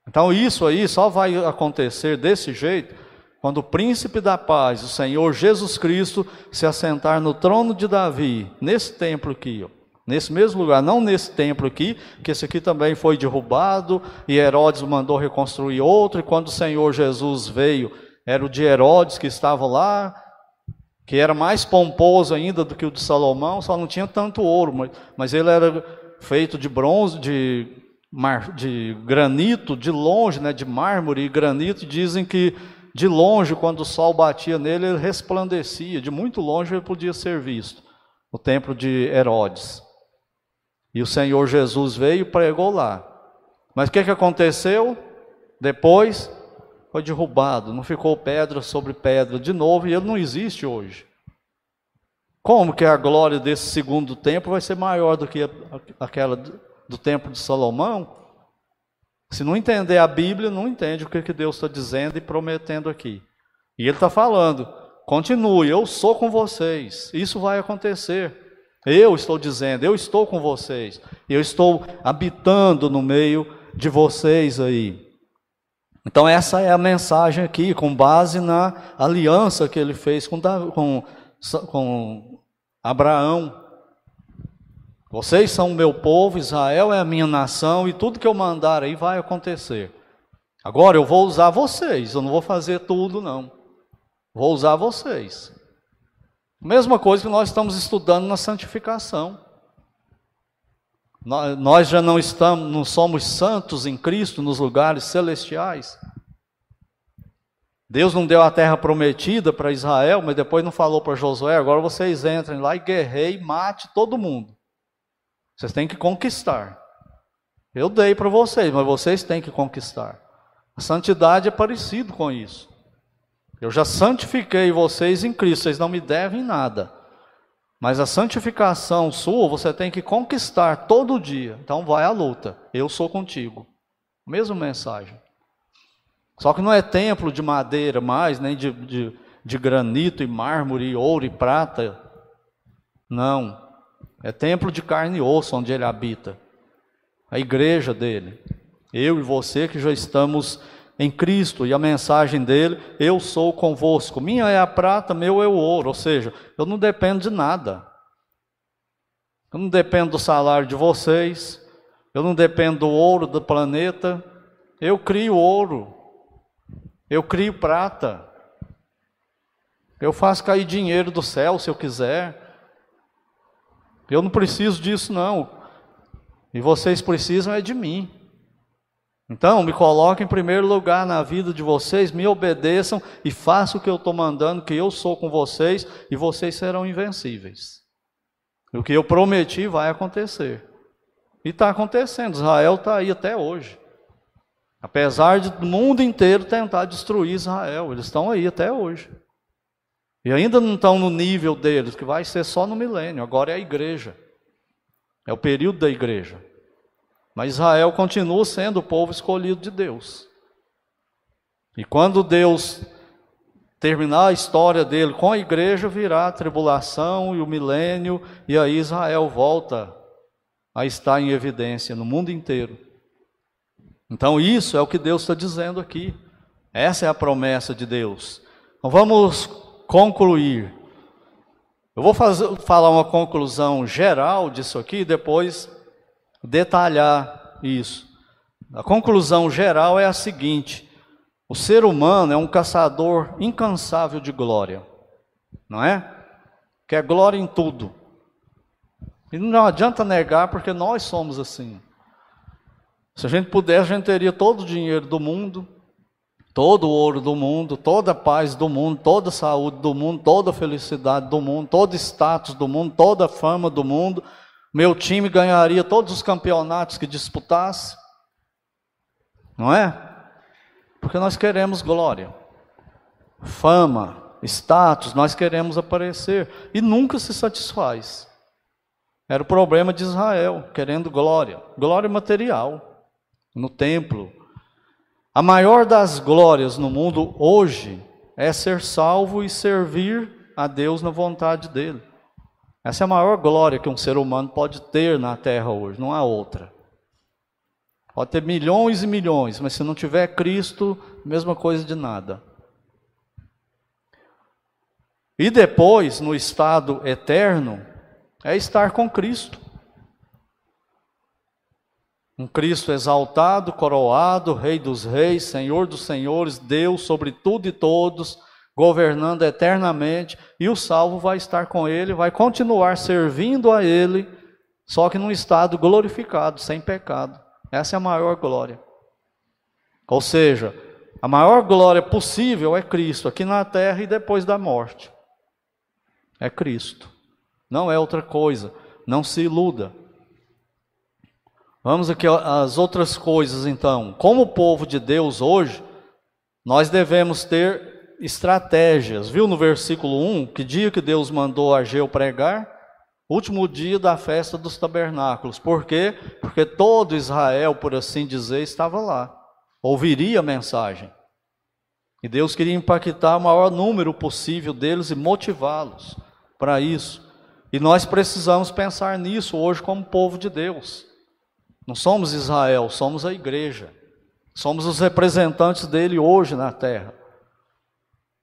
Então isso aí só vai acontecer desse jeito quando o príncipe da paz, o Senhor Jesus Cristo, se assentar no trono de Davi, nesse templo aqui, ó Nesse mesmo lugar, não nesse templo aqui, que esse aqui também foi derrubado e Herodes mandou reconstruir outro, e quando o Senhor Jesus veio, era o de Herodes que estava lá, que era mais pomposo ainda do que o de Salomão, só não tinha tanto ouro, mas, mas ele era feito de bronze, de, mar, de granito, de longe, né, de mármore e granito, dizem que de longe, quando o sol batia nele, ele resplandecia, de muito longe ele podia ser visto, o templo de Herodes. E o Senhor Jesus veio e pregou lá. Mas o que, que aconteceu? Depois foi derrubado, não ficou pedra sobre pedra de novo e ele não existe hoje. Como que a glória desse segundo templo vai ser maior do que aquela do templo de Salomão? Se não entender a Bíblia, não entende o que, que Deus está dizendo e prometendo aqui. E Ele está falando: continue, eu sou com vocês, isso vai acontecer. Eu estou dizendo, eu estou com vocês, eu estou habitando no meio de vocês aí. Então, essa é a mensagem aqui, com base na aliança que ele fez com, com, com Abraão. Vocês são o meu povo, Israel é a minha nação, e tudo que eu mandar aí vai acontecer. Agora eu vou usar vocês, eu não vou fazer tudo, não. Vou usar vocês. Mesma coisa que nós estamos estudando na santificação. Nós já não estamos, não somos santos em Cristo nos lugares celestiais. Deus não deu a terra prometida para Israel, mas depois não falou para Josué: agora vocês entrem lá e guerrei, mate todo mundo. Vocês têm que conquistar. Eu dei para vocês, mas vocês têm que conquistar. A santidade é parecido com isso. Eu já santifiquei vocês em Cristo, vocês não me devem nada. Mas a santificação sua você tem que conquistar todo dia. Então vai à luta. Eu sou contigo. Mesma mensagem. Só que não é templo de madeira mais, nem de, de, de granito e mármore, ouro e prata. Não. É templo de carne e osso onde ele habita. A igreja dele. Eu e você que já estamos em Cristo e a mensagem dele, eu sou convosco. Minha é a prata, meu é o ouro. Ou seja, eu não dependo de nada. Eu não dependo do salário de vocês. Eu não dependo do ouro do planeta. Eu crio ouro. Eu crio prata. Eu faço cair dinheiro do céu se eu quiser. Eu não preciso disso, não. E vocês precisam é de mim. Então, me coloquem em primeiro lugar na vida de vocês, me obedeçam e façam o que eu estou mandando, que eu sou com vocês e vocês serão invencíveis. O que eu prometi vai acontecer. E está acontecendo. Israel está aí até hoje. Apesar de o mundo inteiro tentar destruir Israel, eles estão aí até hoje. E ainda não estão no nível deles, que vai ser só no milênio, agora é a igreja. É o período da igreja. Mas Israel continua sendo o povo escolhido de Deus. E quando Deus terminar a história dele com a igreja, virá a tribulação e o milênio, e aí Israel volta a estar em evidência no mundo inteiro. Então, isso é o que Deus está dizendo aqui. Essa é a promessa de Deus. Então, vamos concluir. Eu vou fazer, falar uma conclusão geral disso aqui depois detalhar isso. A conclusão geral é a seguinte: o ser humano é um caçador incansável de glória, não é? Quer glória em tudo. E não adianta negar, porque nós somos assim. Se a gente pudesse, a gente teria todo o dinheiro do mundo, todo o ouro do mundo, toda a paz do mundo, toda a saúde do mundo, toda a felicidade do mundo, todo o status do mundo, toda a fama do mundo. Meu time ganharia todos os campeonatos que disputasse. Não é? Porque nós queremos glória, fama, status, nós queremos aparecer e nunca se satisfaz. Era o problema de Israel, querendo glória, glória material no templo. A maior das glórias no mundo hoje é ser salvo e servir a Deus na vontade dele. Essa é a maior glória que um ser humano pode ter na terra hoje, não há outra. Pode ter milhões e milhões, mas se não tiver Cristo, mesma coisa de nada. E depois, no estado eterno, é estar com Cristo. Um Cristo exaltado, coroado, Rei dos Reis, Senhor dos Senhores, Deus sobre tudo e todos, governando eternamente, e o salvo vai estar com ele, vai continuar servindo a ele, só que num estado glorificado, sem pecado. Essa é a maior glória. Ou seja, a maior glória possível é Cristo, aqui na terra e depois da morte. É Cristo. Não é outra coisa. Não se iluda. Vamos aqui às outras coisas então. Como povo de Deus hoje, nós devemos ter estratégias. Viu no versículo 1 que dia que Deus mandou Ageu pregar? Último dia da festa dos tabernáculos. Por quê? Porque todo Israel, por assim dizer, estava lá. Ouviria a mensagem. E Deus queria impactar o maior número possível deles e motivá-los para isso. E nós precisamos pensar nisso hoje como povo de Deus. Não somos Israel, somos a igreja. Somos os representantes dele hoje na terra.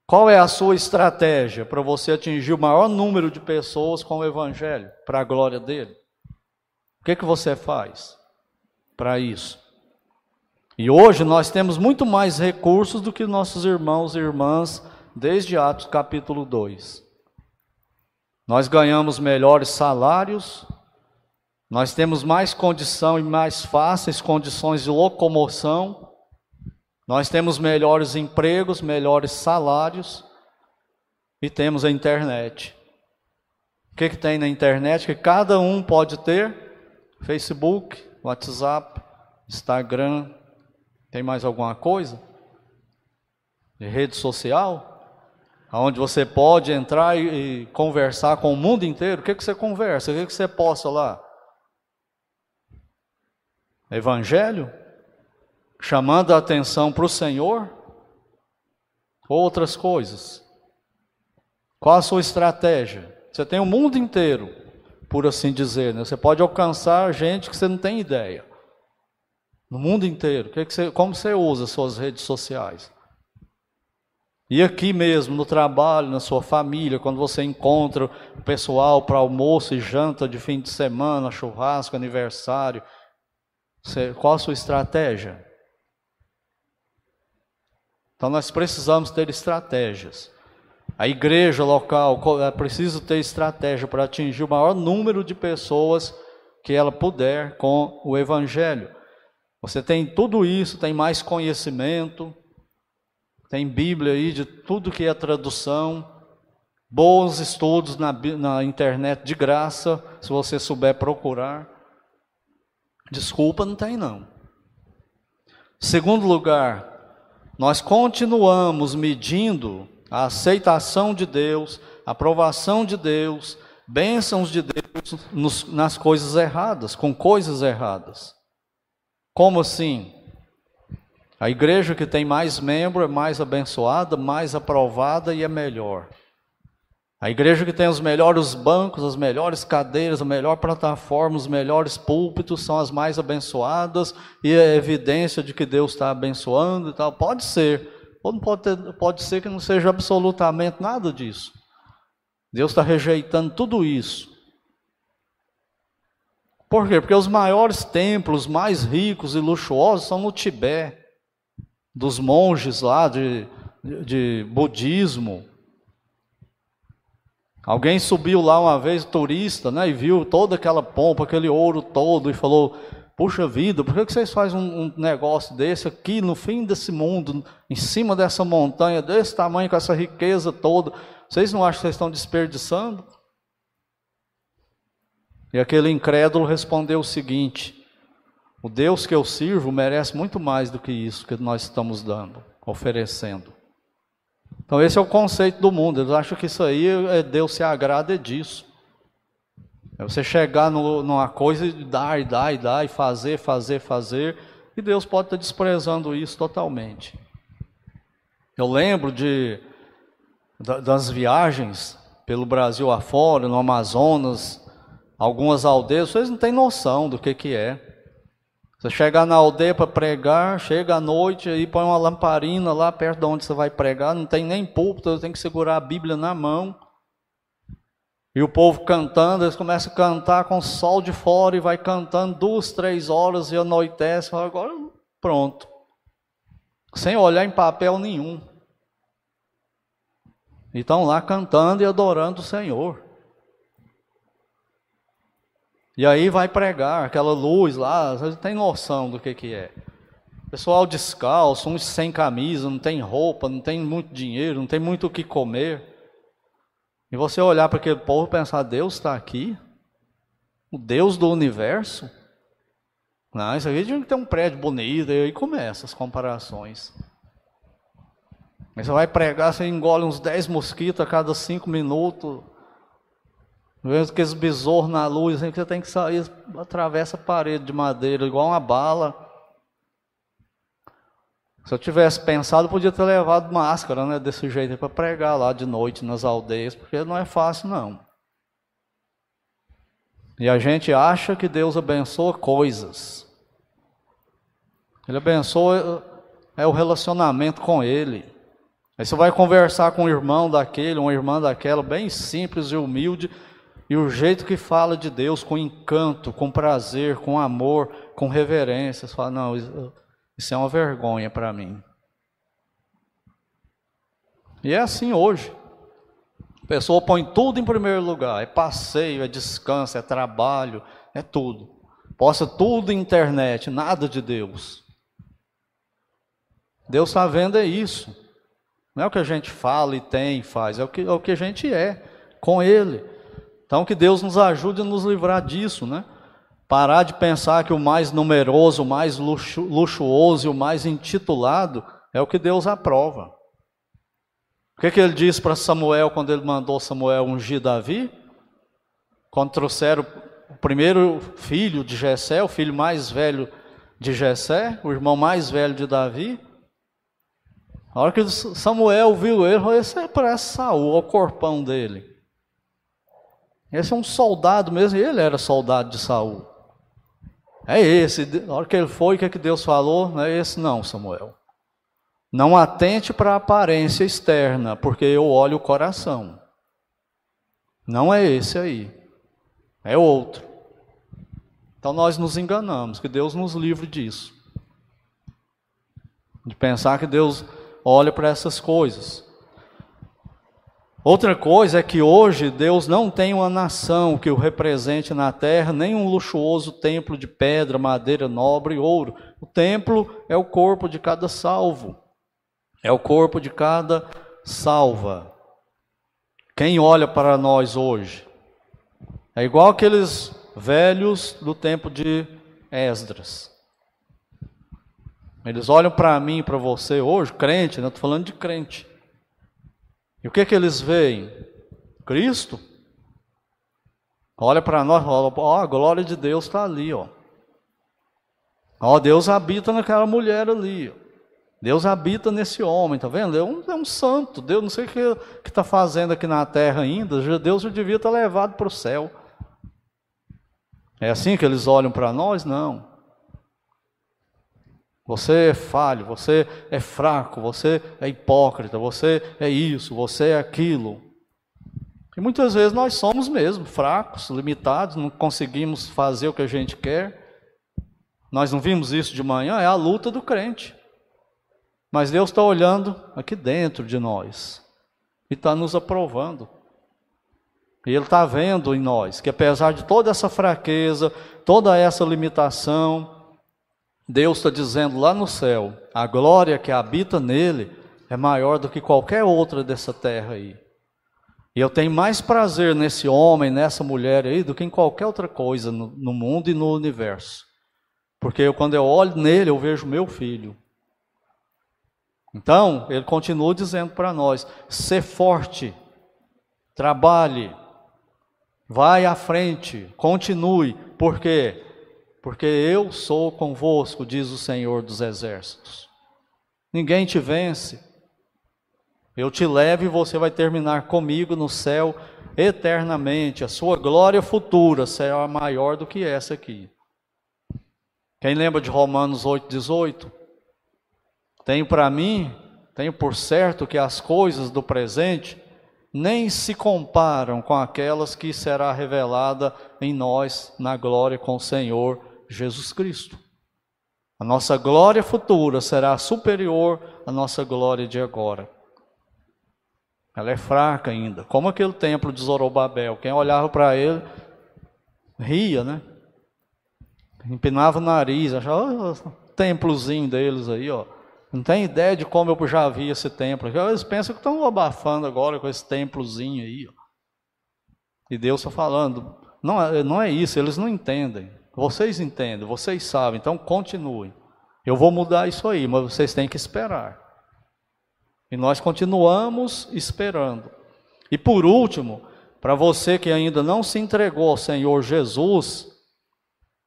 Qual é a sua estratégia para você atingir o maior número de pessoas com o evangelho, para a glória dele? O que, que você faz para isso? E hoje nós temos muito mais recursos do que nossos irmãos e irmãs desde Atos capítulo 2. Nós ganhamos melhores salários, nós temos mais condição e mais fáceis condições de locomoção. Nós temos melhores empregos, melhores salários e temos a internet. O que, que tem na internet que cada um pode ter? Facebook, WhatsApp, Instagram, tem mais alguma coisa? De rede social? Onde você pode entrar e, conversar com o mundo inteiro. O que, que você conversa? O que, que você posta lá? Evangelho? Chamando a atenção para o Senhor? Outras coisas? Qual a sua estratégia? Você tem o mundo inteiro, por assim dizer. Né? Você pode alcançar gente que você não tem ideia. No mundo inteiro. Que que você, como você usa suas redes sociais? E aqui mesmo, no trabalho, na sua família, quando você encontra o pessoal para almoço e janta de fim de semana, churrasco, aniversário, você, qual a sua estratégia? Então nós precisamos ter estratégias. A igreja local é precisa ter estratégia para atingir o maior número de pessoas que ela puder com o evangelho. Você tem tudo isso, tem mais conhecimento, tem Bíblia aí de tudo que é tradução, bons estudos na, na internet de graça, se você souber procurar. Desculpa, não tem não. Segundo lugar, nós continuamos medindo a aceitação de Deus, a aprovação de Deus, bênçãos de Deus nos, nas coisas erradas, com coisas erradas. Como assim? A igreja que tem mais membro é mais abençoada, mais aprovada e é melhor. A igreja que tem os melhores bancos, as melhores cadeiras, a melhor plataforma, os melhores púlpitos são as mais abençoadas e é evidência de que Deus está abençoando e tal. Pode ser, ou pode, ter, pode ser que não seja absolutamente nada disso. Deus está rejeitando tudo isso. Por quê? Porque os maiores templos, mais ricos e luxuosos, são no Tibete, dos monges lá de, de, de budismo. Alguém subiu lá uma vez, turista, né, e viu toda aquela pompa, aquele ouro todo, e falou: Puxa vida, por que vocês fazem um, negócio desse aqui no fim desse mundo, em cima dessa montanha, desse tamanho, com essa riqueza toda? Vocês não acham que vocês estão desperdiçando? E aquele incrédulo respondeu o seguinte: O Deus que eu sirvo merece muito mais do que isso que nós estamos dando, oferecendo. Então, esse é o conceito do mundo. Eles acham que isso aí, é, Deus se agrada disso. É você chegar no, numa coisa e dar, e dar, e dar, e fazer, fazer, fazer, e Deus pode estar desprezando isso totalmente. Eu lembro de das viagens pelo Brasil afora, no Amazonas, algumas aldeias, vocês não têm noção do que, que é. Você chegar na aldeia para pregar, chega à noite e põe uma lamparina lá perto de onde você vai pregar, não tem nem púlpito, você tem que segurar a Bíblia na mão. E o povo cantando, eles começam a cantar com o sol de fora e vai cantando duas, três horas e anoitece. Agora pronto. Sem olhar em papel nenhum. E estão lá cantando e adorando o Senhor. E aí vai pregar aquela luz lá, você tem noção do que, que é. Pessoal descalço, uns sem camisa, não tem roupa, não tem muito dinheiro, não tem muito o que comer. E você olhar para aquele povo e pensar, Deus está aqui? O Deus do universo? Não, isso aqui tinha que ter um prédio bonito, e aí começa as comparações. Aí você vai pregar, você engole uns 10 mosquitos a cada 5 minutos. Vendo aqueles besouros na luz, assim, que você tem que sair, atravessa a parede de madeira, igual uma bala. Se eu tivesse pensado, eu podia ter levado máscara, né, desse jeito, para pregar lá de noite nas aldeias, porque não é fácil, não. E a gente acha que Deus abençoa coisas. Ele abençoa é o relacionamento com Ele. Aí você vai conversar com um irmão daquele, uma irmã daquela, bem simples e humilde, e o jeito que fala de Deus com encanto, com prazer, com amor, com reverência, você fala, não, isso é uma vergonha para mim. E é assim hoje. A pessoa põe tudo em primeiro lugar, é passeio, é descanso, é trabalho, é tudo. Posta tudo na internet, nada de Deus. Deus está vendo é isso. Não é o que a gente fala e tem e faz, é o que, é o que a gente é com Ele. Então que Deus nos ajude a nos livrar disso, né? Parar de pensar que o mais numeroso, o mais luxu, luxuoso e o mais intitulado é o que Deus aprova. O que, que ele disse para Samuel quando ele mandou Samuel ungir Davi? Quando trouxeram o primeiro filho de Jessé, o filho mais velho de Jessé, o irmão mais velho de Davi. A hora que Samuel viu ele, falou, esse é parece Saul, o corpão dele. Esse é um soldado mesmo, ele era soldado de Saul. É esse. Na hora que ele foi, o que, é que Deus falou? Não é esse não, Samuel. Não atente para a aparência externa, porque eu olho o coração. Não é esse aí. É outro. Então nós nos enganamos, que Deus nos livre disso. De pensar que Deus olha para essas coisas. Outra coisa é que hoje Deus não tem uma nação que o represente na terra, nem um luxuoso templo de pedra, madeira nobre e ouro. O templo é o corpo de cada salvo, é o corpo de cada salva. Quem olha para nós hoje? É igual aqueles velhos do tempo de Esdras. Eles olham para mim, para você hoje, crente, né? Estou falando de crente. E o que, que eles veem? Cristo. Olha para nós, ó, a glória de Deus está ali, ó. Ó, Deus habita naquela mulher ali. Ó. Deus habita nesse homem, tá vendo? É um, é um santo. Deus não sei o que está fazendo aqui na terra ainda. Deus já devia estar levado para o céu. É assim que eles olham para nós? Não. Você é falho, você é fraco, você é hipócrita, você é isso, você é aquilo. E muitas vezes nós somos mesmo fracos, limitados, não conseguimos fazer o que a gente quer. Nós não vimos isso de manhã, é a luta do crente. Mas Deus está olhando aqui dentro de nós e está nos aprovando. E Ele está vendo em nós que apesar de toda essa fraqueza, toda essa limitação, Deus está dizendo lá no céu: a glória que habita nele é maior do que qualquer outra dessa terra aí. E eu tenho mais prazer nesse homem, nessa mulher aí, do que em qualquer outra coisa no, no mundo e no universo. Porque eu, quando eu olho nele, eu vejo meu filho. Então, ele continua dizendo para nós: ser forte, trabalhe, vai à frente, continue, por quê? Porque eu sou convosco, diz o Senhor dos Exércitos. Ninguém te vence. Eu te levo e você vai terminar comigo no céu eternamente. A sua glória futura será maior do que essa aqui. Quem lembra de Romanos 8,18? Tenho para mim, tenho por certo que as coisas do presente nem se comparam com aquelas que será revelada em nós na glória com o Senhor Jesus Cristo. A nossa glória futura será superior à nossa glória de agora. Ela é fraca ainda, como aquele templo de Zorobabel. Quem olhava para ele ria, né? Empinava o nariz, achava o templozinho deles aí, ó. Não tem ideia de como eu já vi esse templo. Eles pensam que estão abafando agora com esse templozinho aí, ó. E Deus está falando, não, é, não é isso, eles não entendem. Vocês entendem, vocês sabem, então continuem. Eu vou mudar isso aí, mas vocês têm que esperar. E nós continuamos esperando. E por último, para você que ainda não se entregou ao Senhor Jesus,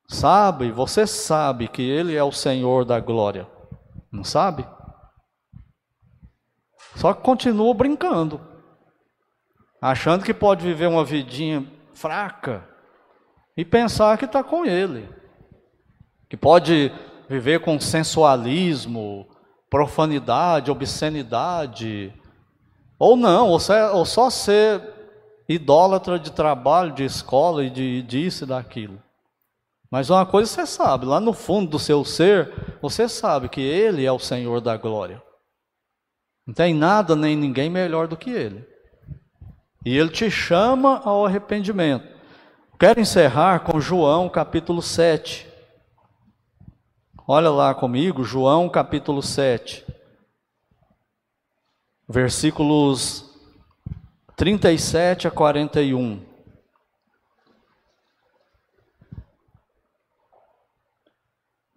sabe, você sabe que Ele é o Senhor da glória. Não sabe? Só que continua brincando, achando que pode viver uma vidinha fraca, e pensar que está com ele, que pode viver com sensualismo, profanidade, obscenidade, ou não, ou, ou só ser idólatra de trabalho, de escola e de disso e daquilo. Mas uma coisa você sabe, lá no fundo do seu ser, você sabe que Ele é o Senhor da glória. Não tem nada nem ninguém melhor do que Ele. E Ele te chama ao arrependimento. Quero encerrar com João capítulo 7. Olha lá comigo, João capítulo 7. versículos 37 a 41.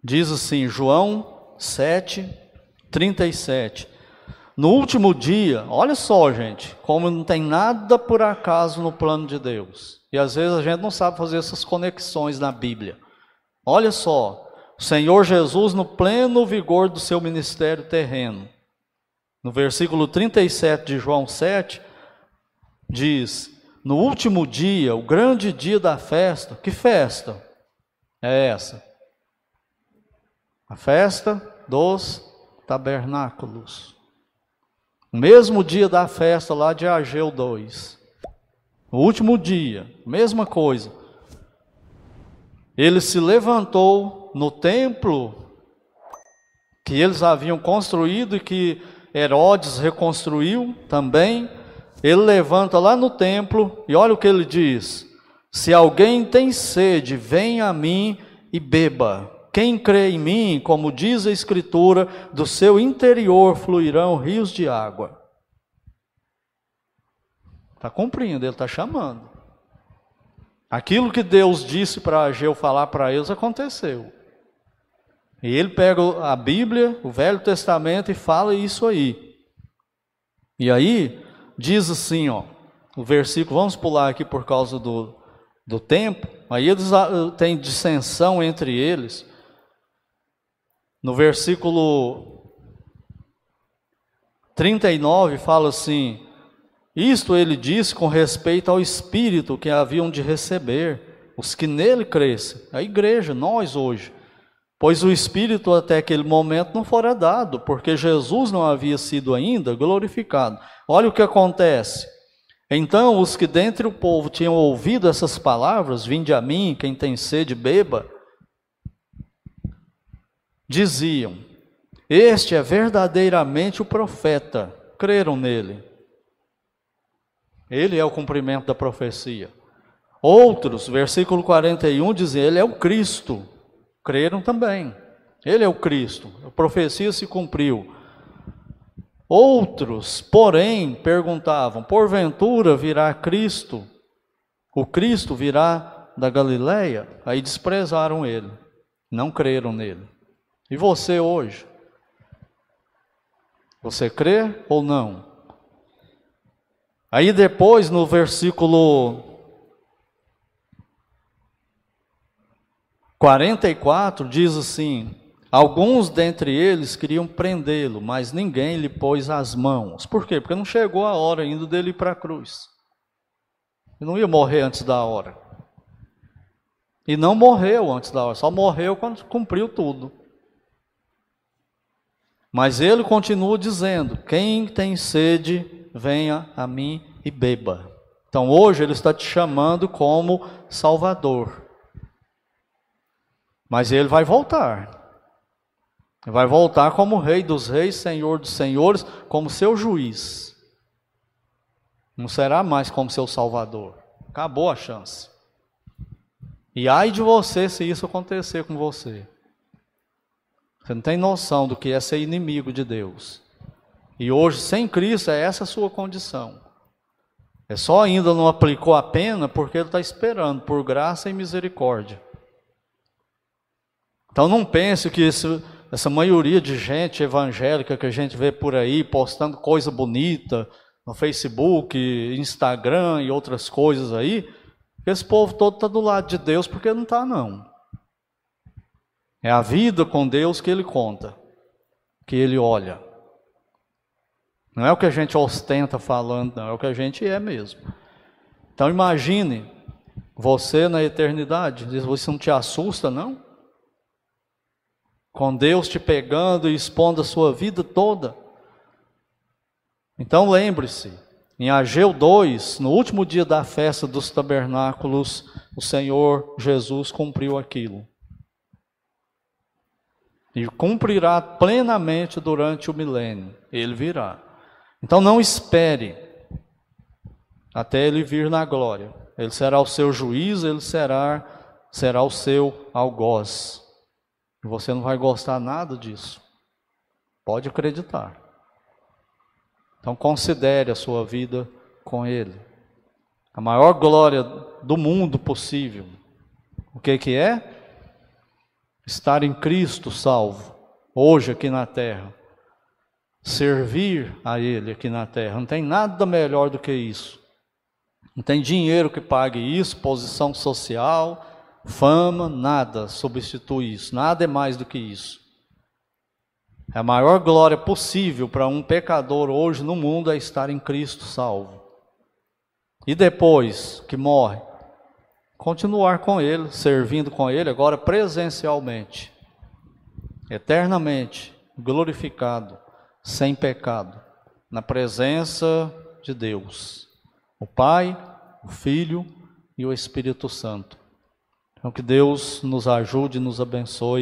Diz assim, João 7, 37. No último dia, olha só, gente, como não tem nada por acaso no plano de Deus. E às vezes a gente não sabe fazer essas conexões na Bíblia. Olha só, o Senhor Jesus, no pleno vigor do seu ministério terreno, no versículo 37 de João 7, diz: No último dia, o grande dia da festa, que festa é essa? A festa dos tabernáculos. Mesmo dia da festa lá de Ageu 2. O último dia, mesma coisa. Ele se levantou no templo que eles haviam construído e que Herodes reconstruiu também. Ele levanta lá no templo e olha o que ele diz: Se alguém tem sede, venha a mim e beba. Quem crê em mim, como diz a Escritura, do seu interior fluirão rios de água. Está cumprindo, ele está chamando. Aquilo que Deus disse para Ageu falar para eles aconteceu. E ele pega a Bíblia, o Velho Testamento e fala isso aí. E aí diz assim, ó, o versículo, vamos pular aqui por causa do, do tempo. Aí eles ah, têm dissensão entre eles. No versículo 39 fala assim: Isto ele disse com respeito ao Espírito que haviam de receber, os que nele crescem, a igreja, nós hoje. Pois o Espírito até aquele momento não fora dado, porque Jesus não havia sido ainda glorificado. Olha o que acontece. Então os que dentre o povo tinham ouvido essas palavras, vinde a mim, quem tem sede, beba, diziam: Este é verdadeiramente o profeta. Creram nele. Ele é o cumprimento da profecia. Outros, versículo 41, dizem: Ele é o Cristo. Creram também. Ele é o Cristo. A profecia se cumpriu. Outros, porém, perguntavam: Porventura virá Cristo? O Cristo virá da Galileia? Aí desprezaram ele. Não creram nele. E você hoje? Você crê ou não? Aí depois no versículo 44 diz assim: Alguns dentre eles queriam prendê-lo, mas ninguém lhe pôs as mãos. Por quê? Porque não chegou a hora ainda dele ir para a cruz. Ele não ia morrer antes da hora. E não morreu antes da hora, só morreu quando cumpriu tudo. Mas ele continua dizendo: Quem tem sede, venha a mim e beba. Então hoje ele está te chamando como Salvador. Mas ele vai voltar. Vai voltar como Rei dos Reis, Senhor dos Senhores, como seu juiz. Não será mais como seu Salvador. Acabou a chance. E ai de você se isso acontecer com você. Você não tem noção do que é ser inimigo de Deus. E hoje, sem Cristo, é essa a sua condição. É só ainda não aplicou a pena porque ele está esperando por graça e misericórdia. Então não pense que essa maioria de gente evangélica que a gente vê por aí postando coisa bonita no Facebook, Instagram e outras coisas aí, esse povo todo está do lado de Deus porque não está não. É a vida com Deus que ele conta, que ele olha. Não é o que a gente ostenta falando, não, é o que a gente é mesmo. Então imagine você na eternidade, você não te assusta, não? Com Deus te pegando e expondo a sua vida toda. Então lembre-se, em Ageu 2, no último dia da festa dos tabernáculos, o Senhor Jesus cumpriu aquilo e cumprirá plenamente durante o milênio. Ele virá. Então não espere até ele vir na glória. Ele será o seu juiz, ele será será o seu algoz. E você não vai gostar nada disso. Pode acreditar. Então considere a sua vida com Ele. A maior glória do mundo possível. O que, que é? Estar em Cristo salvo, hoje aqui na terra. Servir a Ele aqui na terra. Não tem nada melhor do que isso. Não tem dinheiro que pague isso, posição social, fama, nada substitui isso. Nada é mais do que isso. A maior glória possível para um pecador hoje no mundo é estar em Cristo salvo. E depois que morre, continuar com Ele, servindo com Ele, agora presencialmente, eternamente, glorificado, sem pecado, na presença de Deus, o Pai, o Filho e o Espírito Santo. Então, que Deus nos ajude nos abençoe.